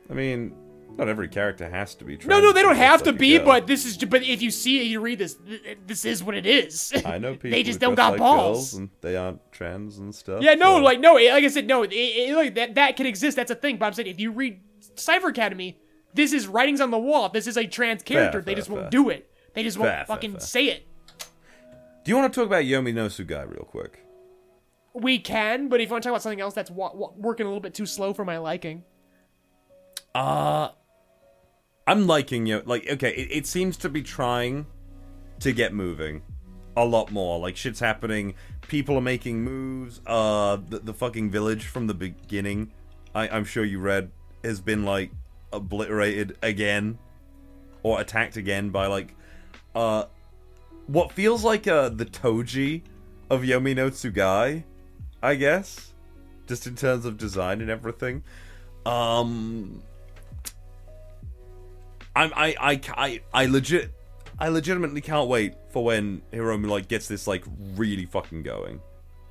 I mean, not every character has to be trans. No, no, they don't have like to be, but this is. But if you see it, you read this. This is what it is. I know [LAUGHS] people. they just don't got like balls. and they aren't trans and stuff. Yeah, no, so- like no, like I said, no, it, it, like that that can exist. That's a thing. But I'm saying if you read Cipher Academy, this is writings on the wall. This is a trans character. they fair, just won't fair. do it. They just won't Fair, fair, fucking fair. say it. Do you want to talk about Yomi no Tsugai real quick? We can, but if you want to talk about something else that's wa- wa- working a little bit too slow for my liking, Uh I'm liking you. Like, okay, it, it seems to be trying to get moving a lot more. Like, shit's happening. People are making moves. Uh, the, the fucking village from the beginning, I, I'm sure you read, has been like obliterated again or attacked again by like uh what feels like uh the Toji of Yomi no Tsugai, I guess, just in terms of design and everything. Um, I'm I I I I legit I legitimately can't wait for when Hiromu like gets this like really fucking going.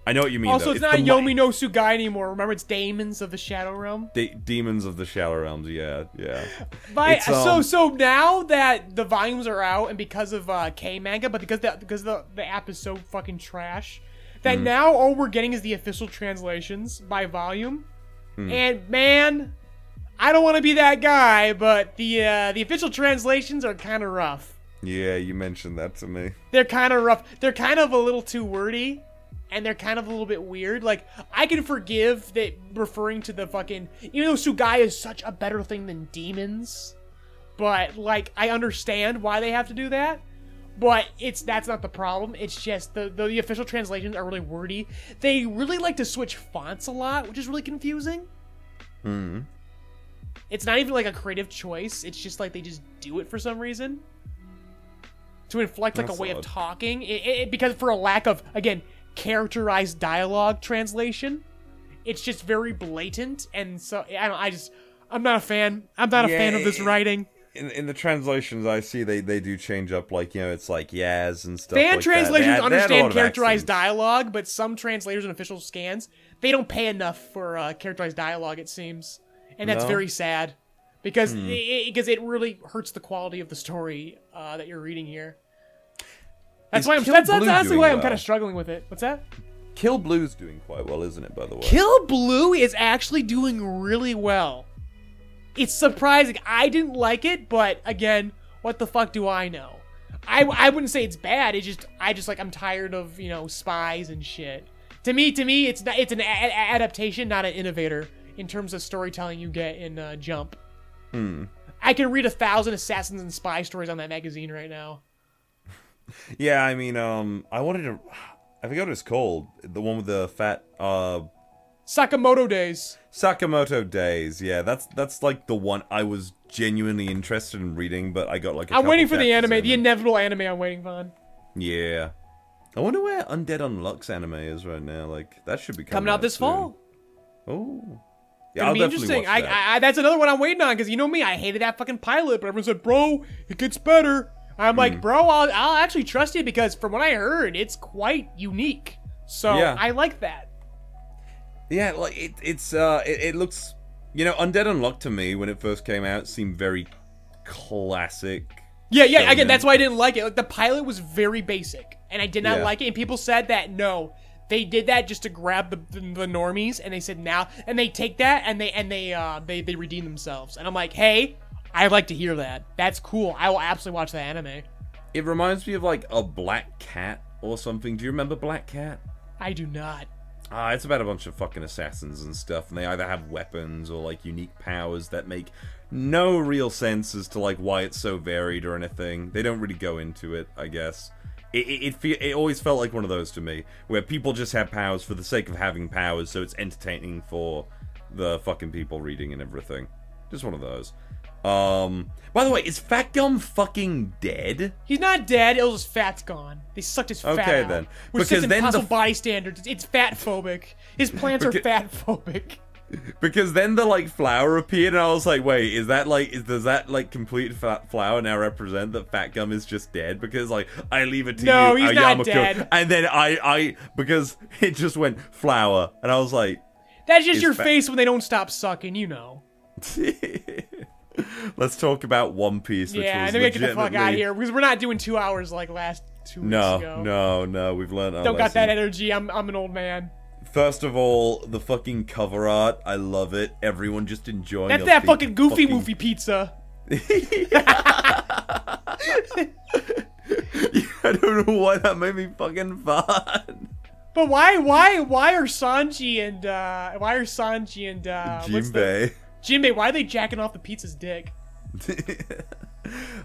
I know what you mean. Also, though. it's, not Yomi no Tsugai anymore. Remember, it's Daemons of the Shadow Realm. De- demons of the Shadow Realms. Yeah, yeah. But It's, so um, so now that the volumes are out, and because of uh, K manga, but because the because the the app is so fucking trash, that Mm. now all we're getting is the official translations by volume. Mm. And man, I don't want to be that guy, but the uh, the official translations are kind of rough. Yeah, you mentioned that to me. They're kind of rough. They're kind of a little too wordy. And they're kind of a little bit weird. Like, I can forgive that referring to the fucking. Even though Tsugai is such a better thing than demons. But, like, I understand why they have to do that. But it's that's not the problem. It's just the, the, the official translations are really wordy. They really like to switch fonts a lot, which is really confusing. Hmm. It's not even like a creative choice. It's just like they just do it for some reason to inflect like That's a way of talking. It, it, because for a lack of again characterized dialogue translation, it's just very blatant. And so I don't. I just I'm not a fan. I'm not a fan of this writing. In, in the translations, I see they, they do change up, like, you know, it's like Yaz and stuff Fan like translators that. They add- they add a lot understand characterized dialogue, but some translators and official scans they don't pay enough for uh, characterized dialogue. It seems, and that's No? Hmm. very sad because it, because it really hurts the quality of the story uh, that you're reading here. That's why I'm. Kill That's, that's Blue honestly doing why I'm kind of struggling with it. What's that? Kill Blue's doing quite well, isn't it, by the way? Kill Blue is actually doing really well. It's surprising. I didn't like it, but again, what the fuck do I know? I, I wouldn't say it's bad. It's just I just like I'm tired of you know spies and shit. To me, to me, it's not, it's an a- adaptation, not an innovator in terms of storytelling you get in uh, Jump. Hmm. I can read a thousand assassins and spy stories on that magazine right now. Yeah, I mean, um, I wanted to. I forgot what it's called. The one with the fat, uh, Sakamoto Days. Sakamoto Days. Yeah, that's that's like the one I was genuinely interested in reading, but I got like. i I'm waiting for the anime, the inevitable anime I'm waiting on. Yeah. I wonder where Undead Unluck's anime is right now. Like that should be coming, Coming out this soon. fall. Oh. Yeah, It'll I'll be interesting. I, that. I, I that's another one I'm waiting on because you know me, I hated that fucking pilot, but everyone said, "Bro, it gets better." I'm Hmm. like, "Bro, I'll, I'll actually trust you because from what I heard, it's quite unique." So Yeah. I like that. Yeah, like it, it's uh, it, it looks, you know, Undead Unluck to me when it first came out seemed very classic. Yeah, yeah. Shonen. Again, that's why I didn't like it. Like the pilot was very basic, and I did not Yeah. like it. And people said that no, they did that just to grab the, the, the normies, and they said now, and they take that and they and they uh they they redeem themselves. And I'm like, hey, I'd like to hear that. That's cool. I will absolutely watch the anime. It reminds me of like a Black Cat or something. Do you remember Black Cat? I do not. Ah, it's about a bunch of fucking assassins and stuff, and they either have weapons or like unique powers that make no real sense as to like why it's so varied or anything. They don't really go into it, I guess. It it, it, fe- it always felt like one of those to me, where people just have powers for the sake of having powers, so it's entertaining for the fucking people reading and everything. Just one of those. Um. By the way, is Fat Gum fucking dead? He's not dead. It was his fat's gone. They sucked his fat Okay, out. then. Which Because then the impossible f- body standards. It's fat phobic. His plants are fat phobic. [LAUGHS] Because then the like flower appeared, and I was like, "Wait, is that like is does that like complete fat flower now represent that Fat Gum is just dead?" Because like I leave it to No, you, he's not Aoyama-kun. dead. and then I I because [LAUGHS] it just went flower, and I was like, That's just your fat- face when they don't stop sucking, you know. [LAUGHS] [LAUGHS] "Let's talk about One Piece." Which yeah, was and then we get the fuck out of here because we're not doing two hours like last two weeks No, ago. no, no. We've learned. Don't got that energy. I'm I'm an old man. First of all, the fucking cover art, I love it. Everyone just enjoying. That's that fucking goofy fucking- movie pizza. [LAUGHS] I don't know why that made me fucking fun. But why why why are Sanji and uh why are Sanji and uh Jinbei. Jinbei, why are they jacking off the pizza's dick? [LAUGHS]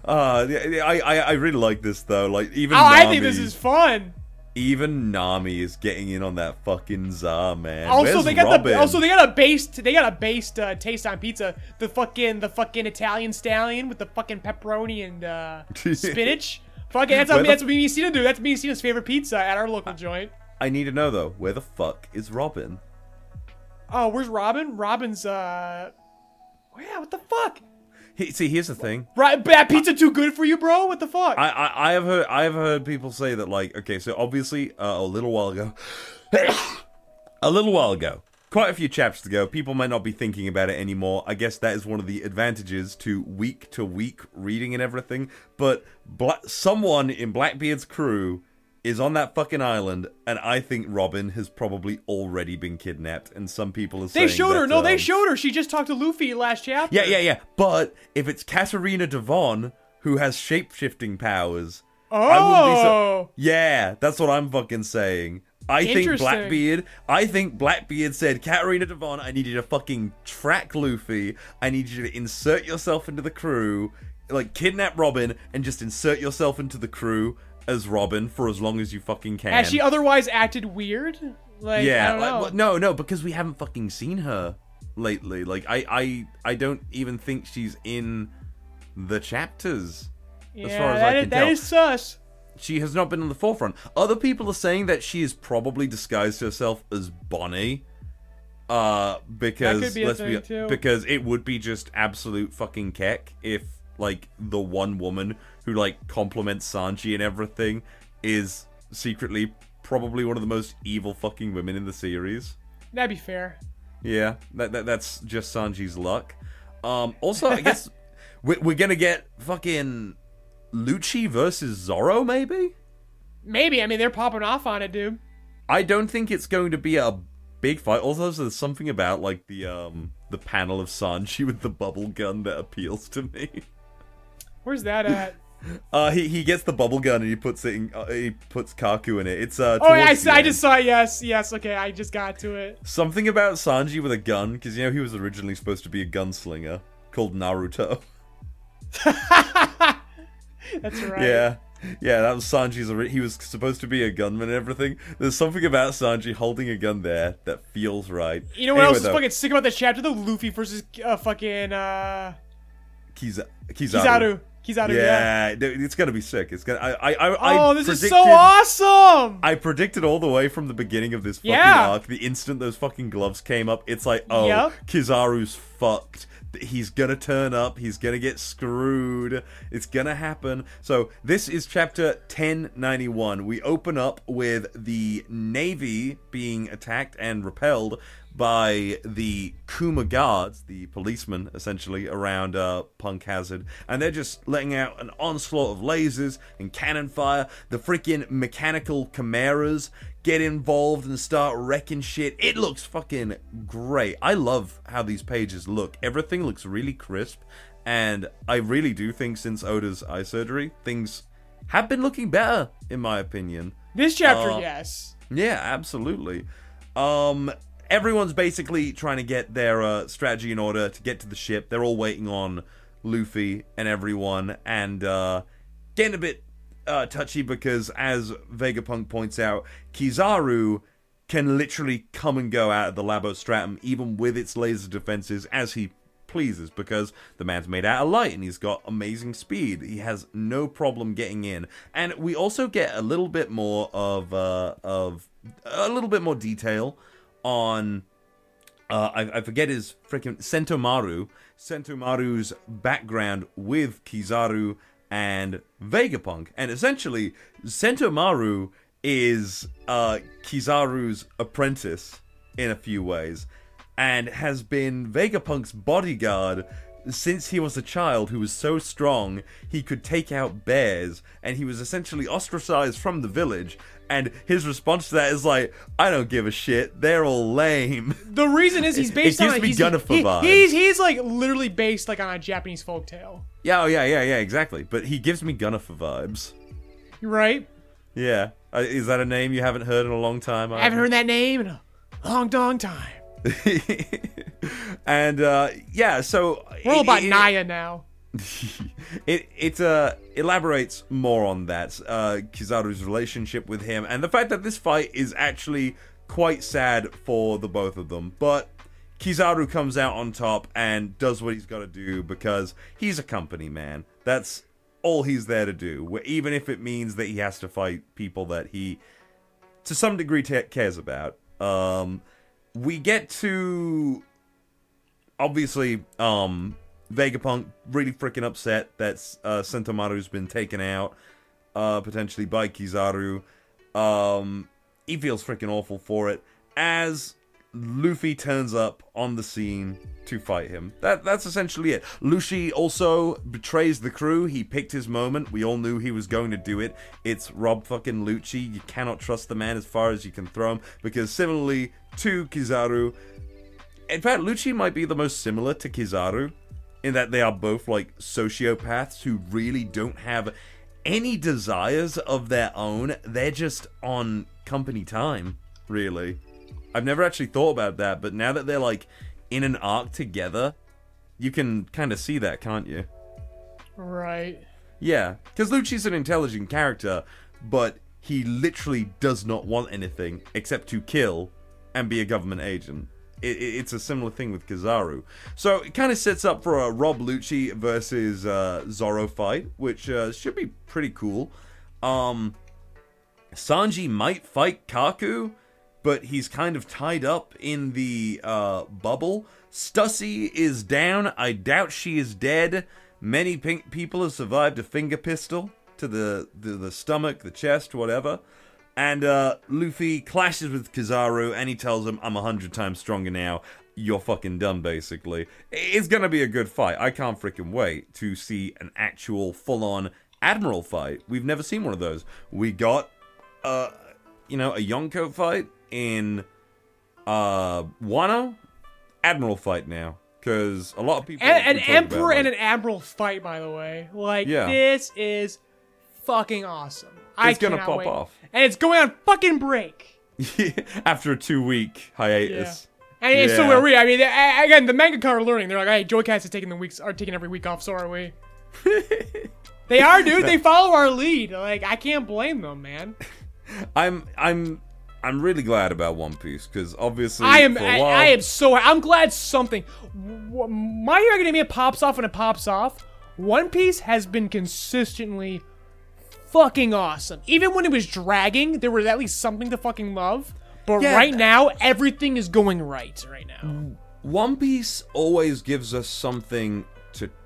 uh, I, I I really like this though. Like even Oh, Nami, I think this is fun. even Nami is getting in on that fucking za man. Also, Where's they got Robin? the also they got a based they got a based uh, taste on pizza. The fucking the fucking Italian stallion with the fucking pepperoni and uh, [LAUGHS] spinach. Fucking that's what, the- that's what Cena do. That's Cena's favorite pizza at our local joint. I need to know though, where the fuck is Robin? Oh, where's Robin? Robin's uh, yeah, what the fuck? He, see, here's the thing. Right, bad pizza too good for you, bro? What the fuck? I, I, I have heard I have heard people say that like okay so obviously uh, a little while ago [COUGHS] a little while ago quite a few chapters ago people might not be thinking about it anymore I guess that is one of the advantages to week to week reading and everything but Bla- someone in Blackbeard's crew is on that fucking island and I think Robin has probably already been kidnapped and some people are saying they showed her. that, No, they um, showed her. She just talked to Luffy last chapter. yeah, yeah, yeah. But if it's Katarina Devon who has shape shifting powers, I wouldn't be so. Oh. Yeah, that's what I'm fucking saying. I think Blackbeard. I think Blackbeard said, Katarina Devon, I need you to fucking track Luffy. I need you to insert yourself into the crew, like kidnap Robin, and just insert yourself into the crew as Robin for as long as you fucking can. Has she otherwise acted weird? Like, Yeah, like, well, no, no, because we haven't fucking seen her lately. Like, I, I, I don't even think she's in the chapters. yeah, as far as that I can that tell. is sus. She has not been on the forefront. Other people are saying that she has probably disguised herself as Bonney. Uh, because be let's be too. because it would be just absolute fucking keck if like the one woman who like compliments Sanji and everything is secretly probably one of the most evil fucking women in the series. That'd be fair. Yeah, that, that that's just Sanji's luck. Um, also, I guess [LAUGHS] we're, we're gonna get fucking Lucci versus Zoro, maybe. Maybe. I mean, they're popping off on it, dude. I don't think it's going to be a big fight. Also, there's something about like the um the panel of Sanji [LAUGHS] with the bubble gun that appeals to me. Where's that at? Uh, he he gets the bubble gun and he puts it in. Uh, he puts Kaku in it. It's uh. Oh, yeah, I, towards s- the I end. just saw it. Yes, yes. Okay, I just got to it. something about Sanji with a gun because you know he was originally supposed to be a gunslinger called Naruto. [LAUGHS] That's right. Yeah. Yeah, that was Sanji's. He was supposed to be a gunman and everything. There's something about Sanji holding a gun there that feels right. You know what Anyway, else is though, fucking sick about this chapter? The Luffy versus uh, fucking uh, Kiza- Kizaru. Kizaru. Kizaru, yeah. Yeah, dude, it's gonna be sick. It's gonna. I. I. I Oh, this is so awesome! I predicted all the way from the beginning of this fucking Yeah. arc. The instant those fucking gloves came up, it's like, oh, Yep. Kizaru's fucked. He's gonna turn up. He's gonna get screwed. It's gonna happen. So this is chapter 1091. We open up with the navy being attacked and repelled by the Kuma guards, the policemen essentially around uh, Punk Hazard, and they're just letting out an onslaught of lasers and cannon fire. The freaking mechanical chimeras get involved and start wrecking shit. It looks fucking great. I love how these pages look. Everything looks really crisp, and I really do think since Oda's eye surgery, things have been looking better, in my opinion. This chapter, Uh, yes. Yeah, absolutely. Um, everyone's basically trying to get their uh, strategy in order to get to the ship. They're all waiting on Luffy and everyone, and uh, getting a bit uh, touchy because, as Vegapunk points out, Kizaru can literally come and go out of the Labo Stratum, even with its laser defenses, as he pleases because the man's made out of light and he's got amazing speed. He has no problem getting in. And we also get a little bit more of uh, of a little bit more detail on uh, I, I forget his freaking Sentomaru. Sentomaru's background with Kizaru and Vegapunk. And essentially, Sentomaru is uh, Kizaru's apprentice in a few ways and has been Vegapunk's bodyguard since he was a child who was so strong he could take out bears and he was essentially ostracized from the village and his response to that is like i don't give a shit. They're all lame. The reason is he's [LAUGHS] It- based it gives on me he's, Gunnifer he- he's he's like literally based like on a Japanese folktale. yeah oh yeah yeah yeah exactly. But he gives me Gunnifer vibes. You're right. yeah. Uh, is that a name you haven't heard in a long time I haven't heard that name in a long, long time. [LAUGHS] and uh yeah so We're all about it- Naya now. [LAUGHS] it it uh elaborates more on that uh Kizaru's relationship with him and the fact that this fight is actually quite sad for the both of them. But Kizaru comes out on top and does what he's got to do because he's a company man. That's all he's there to do even if it means that he has to fight people that he to some degree ta cares about. Um we get to obviously um Vegapunk really freaking upset that uh, Sentomaru's been taken out, uh, potentially by Kizaru. Um, he feels freaking awful for it. As Luffy turns up on the scene to fight him. That that's essentially it. Luffy also betrays the crew. He picked his moment. We all knew he was going to do it. It's Rob fucking Lucci. You cannot trust the man as far as you can throw him because similarly to Kizaru, in fact, Lucci might be the most similar to Kizaru in that they are both like sociopaths who really don't have any desires of their own. They're just on company time, really. I've never actually thought about that, but now that they're like in an arc together, you can kind of see that, can't you? Right. Yeah, because Lucci's an intelligent character, but he literally does not want anything except to kill and be a government agent. It, it, it's a similar thing with Kizaru. So it kind of sets up for a Rob Lucci versus uh, Zoro fight, which uh, should be pretty cool. Um, Sanji might fight Kaku, but he's kind of tied up in the uh, bubble. Stussy is down. I doubt she is dead. Many pink people have survived a finger pistol to the, the, the stomach, the chest, whatever. And uh, Luffy clashes with Kizaru and he tells him, I'm a hundred times stronger now. You're fucking done, basically. It's gonna be a good fight. I can't freaking wait to see an actual full on Admiral fight. We've never seen one of those. We got, uh, you know, a Yonko fight in uh, Wano. Admiral fight now. Because a lot of people. And, an emperor about, and an admiral fight, by the way. Like Yeah. this is fucking awesome. I It's gonna pop wait. off. and it's going on fucking break. [LAUGHS] After a two week hiatus. And it's so Yeah. are we. I mean, again, the manga are learning. They're like, "Hey, JoyCast is taking the weeks, are taking every week off. So are we." they are, dude. They follow our lead. Like, I can't blame them, man. [LAUGHS] I'm I'm I'm really glad about One Piece because obviously I am. for a I, I am so. I'm glad something. My Hero Academia pops off when it pops off. One Piece has been consistently fucking awesome. Even when it was dragging, there was at least something to fucking love. But Yeah. right now, everything is going right. Right now. One Piece always gives us something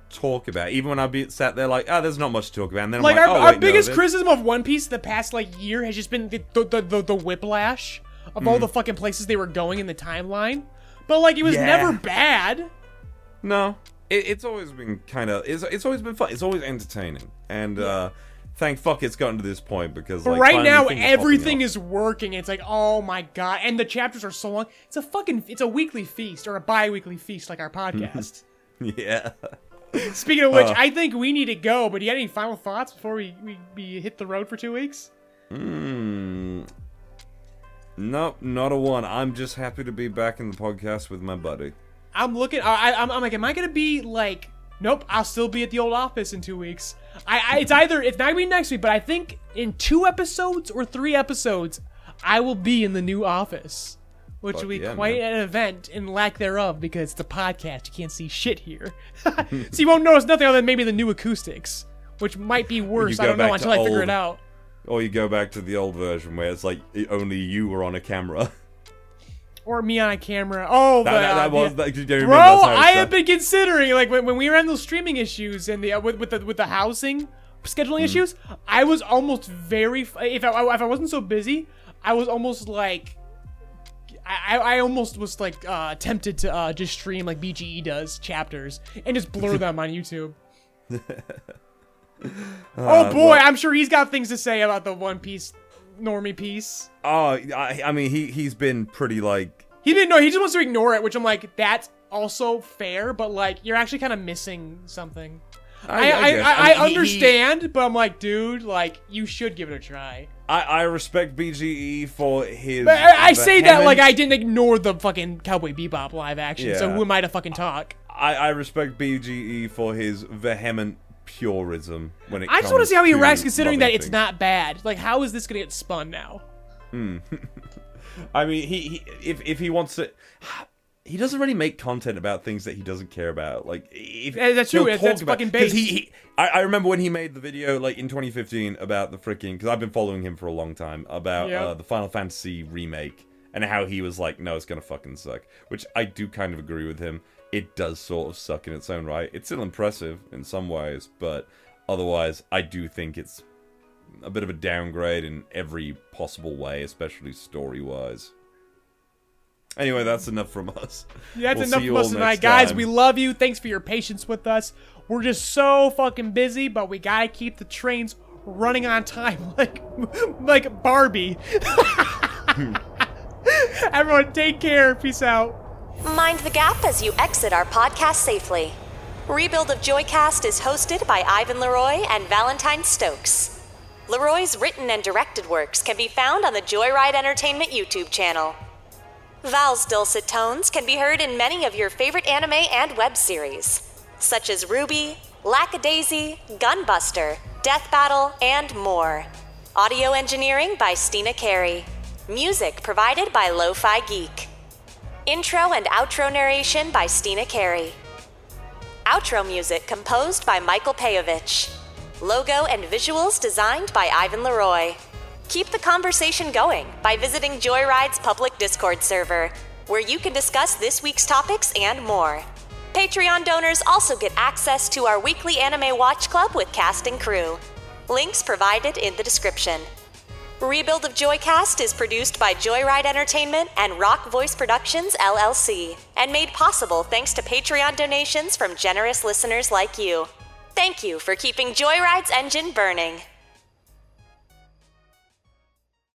talk about. Even when I be sat there like, ah, there's not much to talk about. And then Like I'm our, oh, our wait, no, biggest there- criticism of One Piece the past like year has just been the the, the, the, whiplash of all the Mm. fucking places they were going in the timeline. But like it was Yeah. never bad. No, it, it's always been kind of it's, it's always been fun. It's always entertaining, and uh, thank fuck it's gotten to this point because like, right now everything is working. It's like oh my god, and the chapters are so long. It's a fucking it's a weekly feast or a bi-weekly feast like our [LAUGHS] podcast. yeah. [LAUGHS] Speaking of which, Uh. I think we need to go. But do you got any final thoughts before we, we, we hit the road for two weeks? Hmm. Nope, not a one. I'm just happy to be back in the podcast with my buddy. I'm looking. I, I'm like, am I gonna be like? Nope, I'll still be at the old office in two weeks. I, I it's either it's not gonna be next week, but I think in two episodes or three episodes, I will be in the new office, which Fuck will be yeah, quite man. an event in lack thereof because it's a podcast. You can't see shit here, [LAUGHS] so you won't notice nothing other than maybe the new acoustics, which might be worse. I don't know until to I figure it out. Or you go back to the old version where it's like only you were on a camera. [LAUGHS] Or me on a camera. Oh, that, the, that, uh, was the- like, you remember Bro, I have been considering like when, when we were having those streaming issues and the uh, with, with the with the housing scheduling Hmm. issues, I was almost very if I if I wasn't so busy, I was almost like I, I I almost was like uh, tempted to uh, just stream like BGE does chapters and just blur [LAUGHS] them on YouTube. [LAUGHS] oh boy, well- I'm sure he's got things to say about the One Piece normie piece. Oh, I, I mean, he he's been pretty like He didn't know. He just wants to ignore it, which I'm like, that's also fair, but like, you're actually kind of missing something. I I, I, guess. I, mean, he- he- understand, but I'm like, dude, like, you should give it a try. I, I respect BGE for his. But I, I say that like I didn't ignore the fucking Cowboy Bebop live action. So Yeah. who am I to fucking talk? I, I respect BGE for his vehement purism when it. I just want to see how he reacts, considering that it's not bad. Like, how is this gonna get spun now? Hmm. [LAUGHS] I mean, he, he if if he wants to. He doesn't really make content about things that he doesn't care about. Like, if Yeah, that's true. That's- that's fucking 'cause He, he, I, I remember when he made the video, like in 2015, about the freaking. Because I've been following him for a long time about Yeah. uh, the Final Fantasy remake and how he was like, "No, it's gonna fucking suck," which I do kind of agree with him. it does sort of suck in its own right. It's still impressive in some ways, but otherwise, I do think it's a bit of a downgrade in every possible way, especially story wise. Anyway, that's enough from us. Yeah, that's We'll enough see from us tonight, guys. time. We love you. Thanks for your patience with us. We're just so fucking busy, but we gotta keep the trains running on time, [LAUGHS] like like Barbie. [LAUGHS] Everyone, take care. Peace out. Mind the gap as you exit our podcast safely. Rebuild of JoyCast is hosted by Ivan LeRoy and Valentine Stokes. LeRoy's written and directed works can be found on the JoyRide Entertainment YouTube channel. Val's dulcet tones can be heard in many of your favorite anime and web series, such as RWBY, Lackadaisy, Gunbuster, Death Battle, and more. Audio engineering by Steena Carey. Music provided by Lofi Geek. Intro and outro narration by Steena Carey. Outro music composed by Michael Peyovich. Logo and visuals designed by Ivan LeRoy. Keep the conversation going by visiting JoyRide's public Discord server, where you can discuss this week's topics and more. Patreon donors also get access to our weekly anime watch club with cast and crew. Links provided in the description. Rebuild of JoyCast is produced by JoyRide Entertainment and Rock Voice Productions LLC, and made possible thanks to Patreon donations from generous listeners like you. Thank you for keeping JoyRide's engine burning.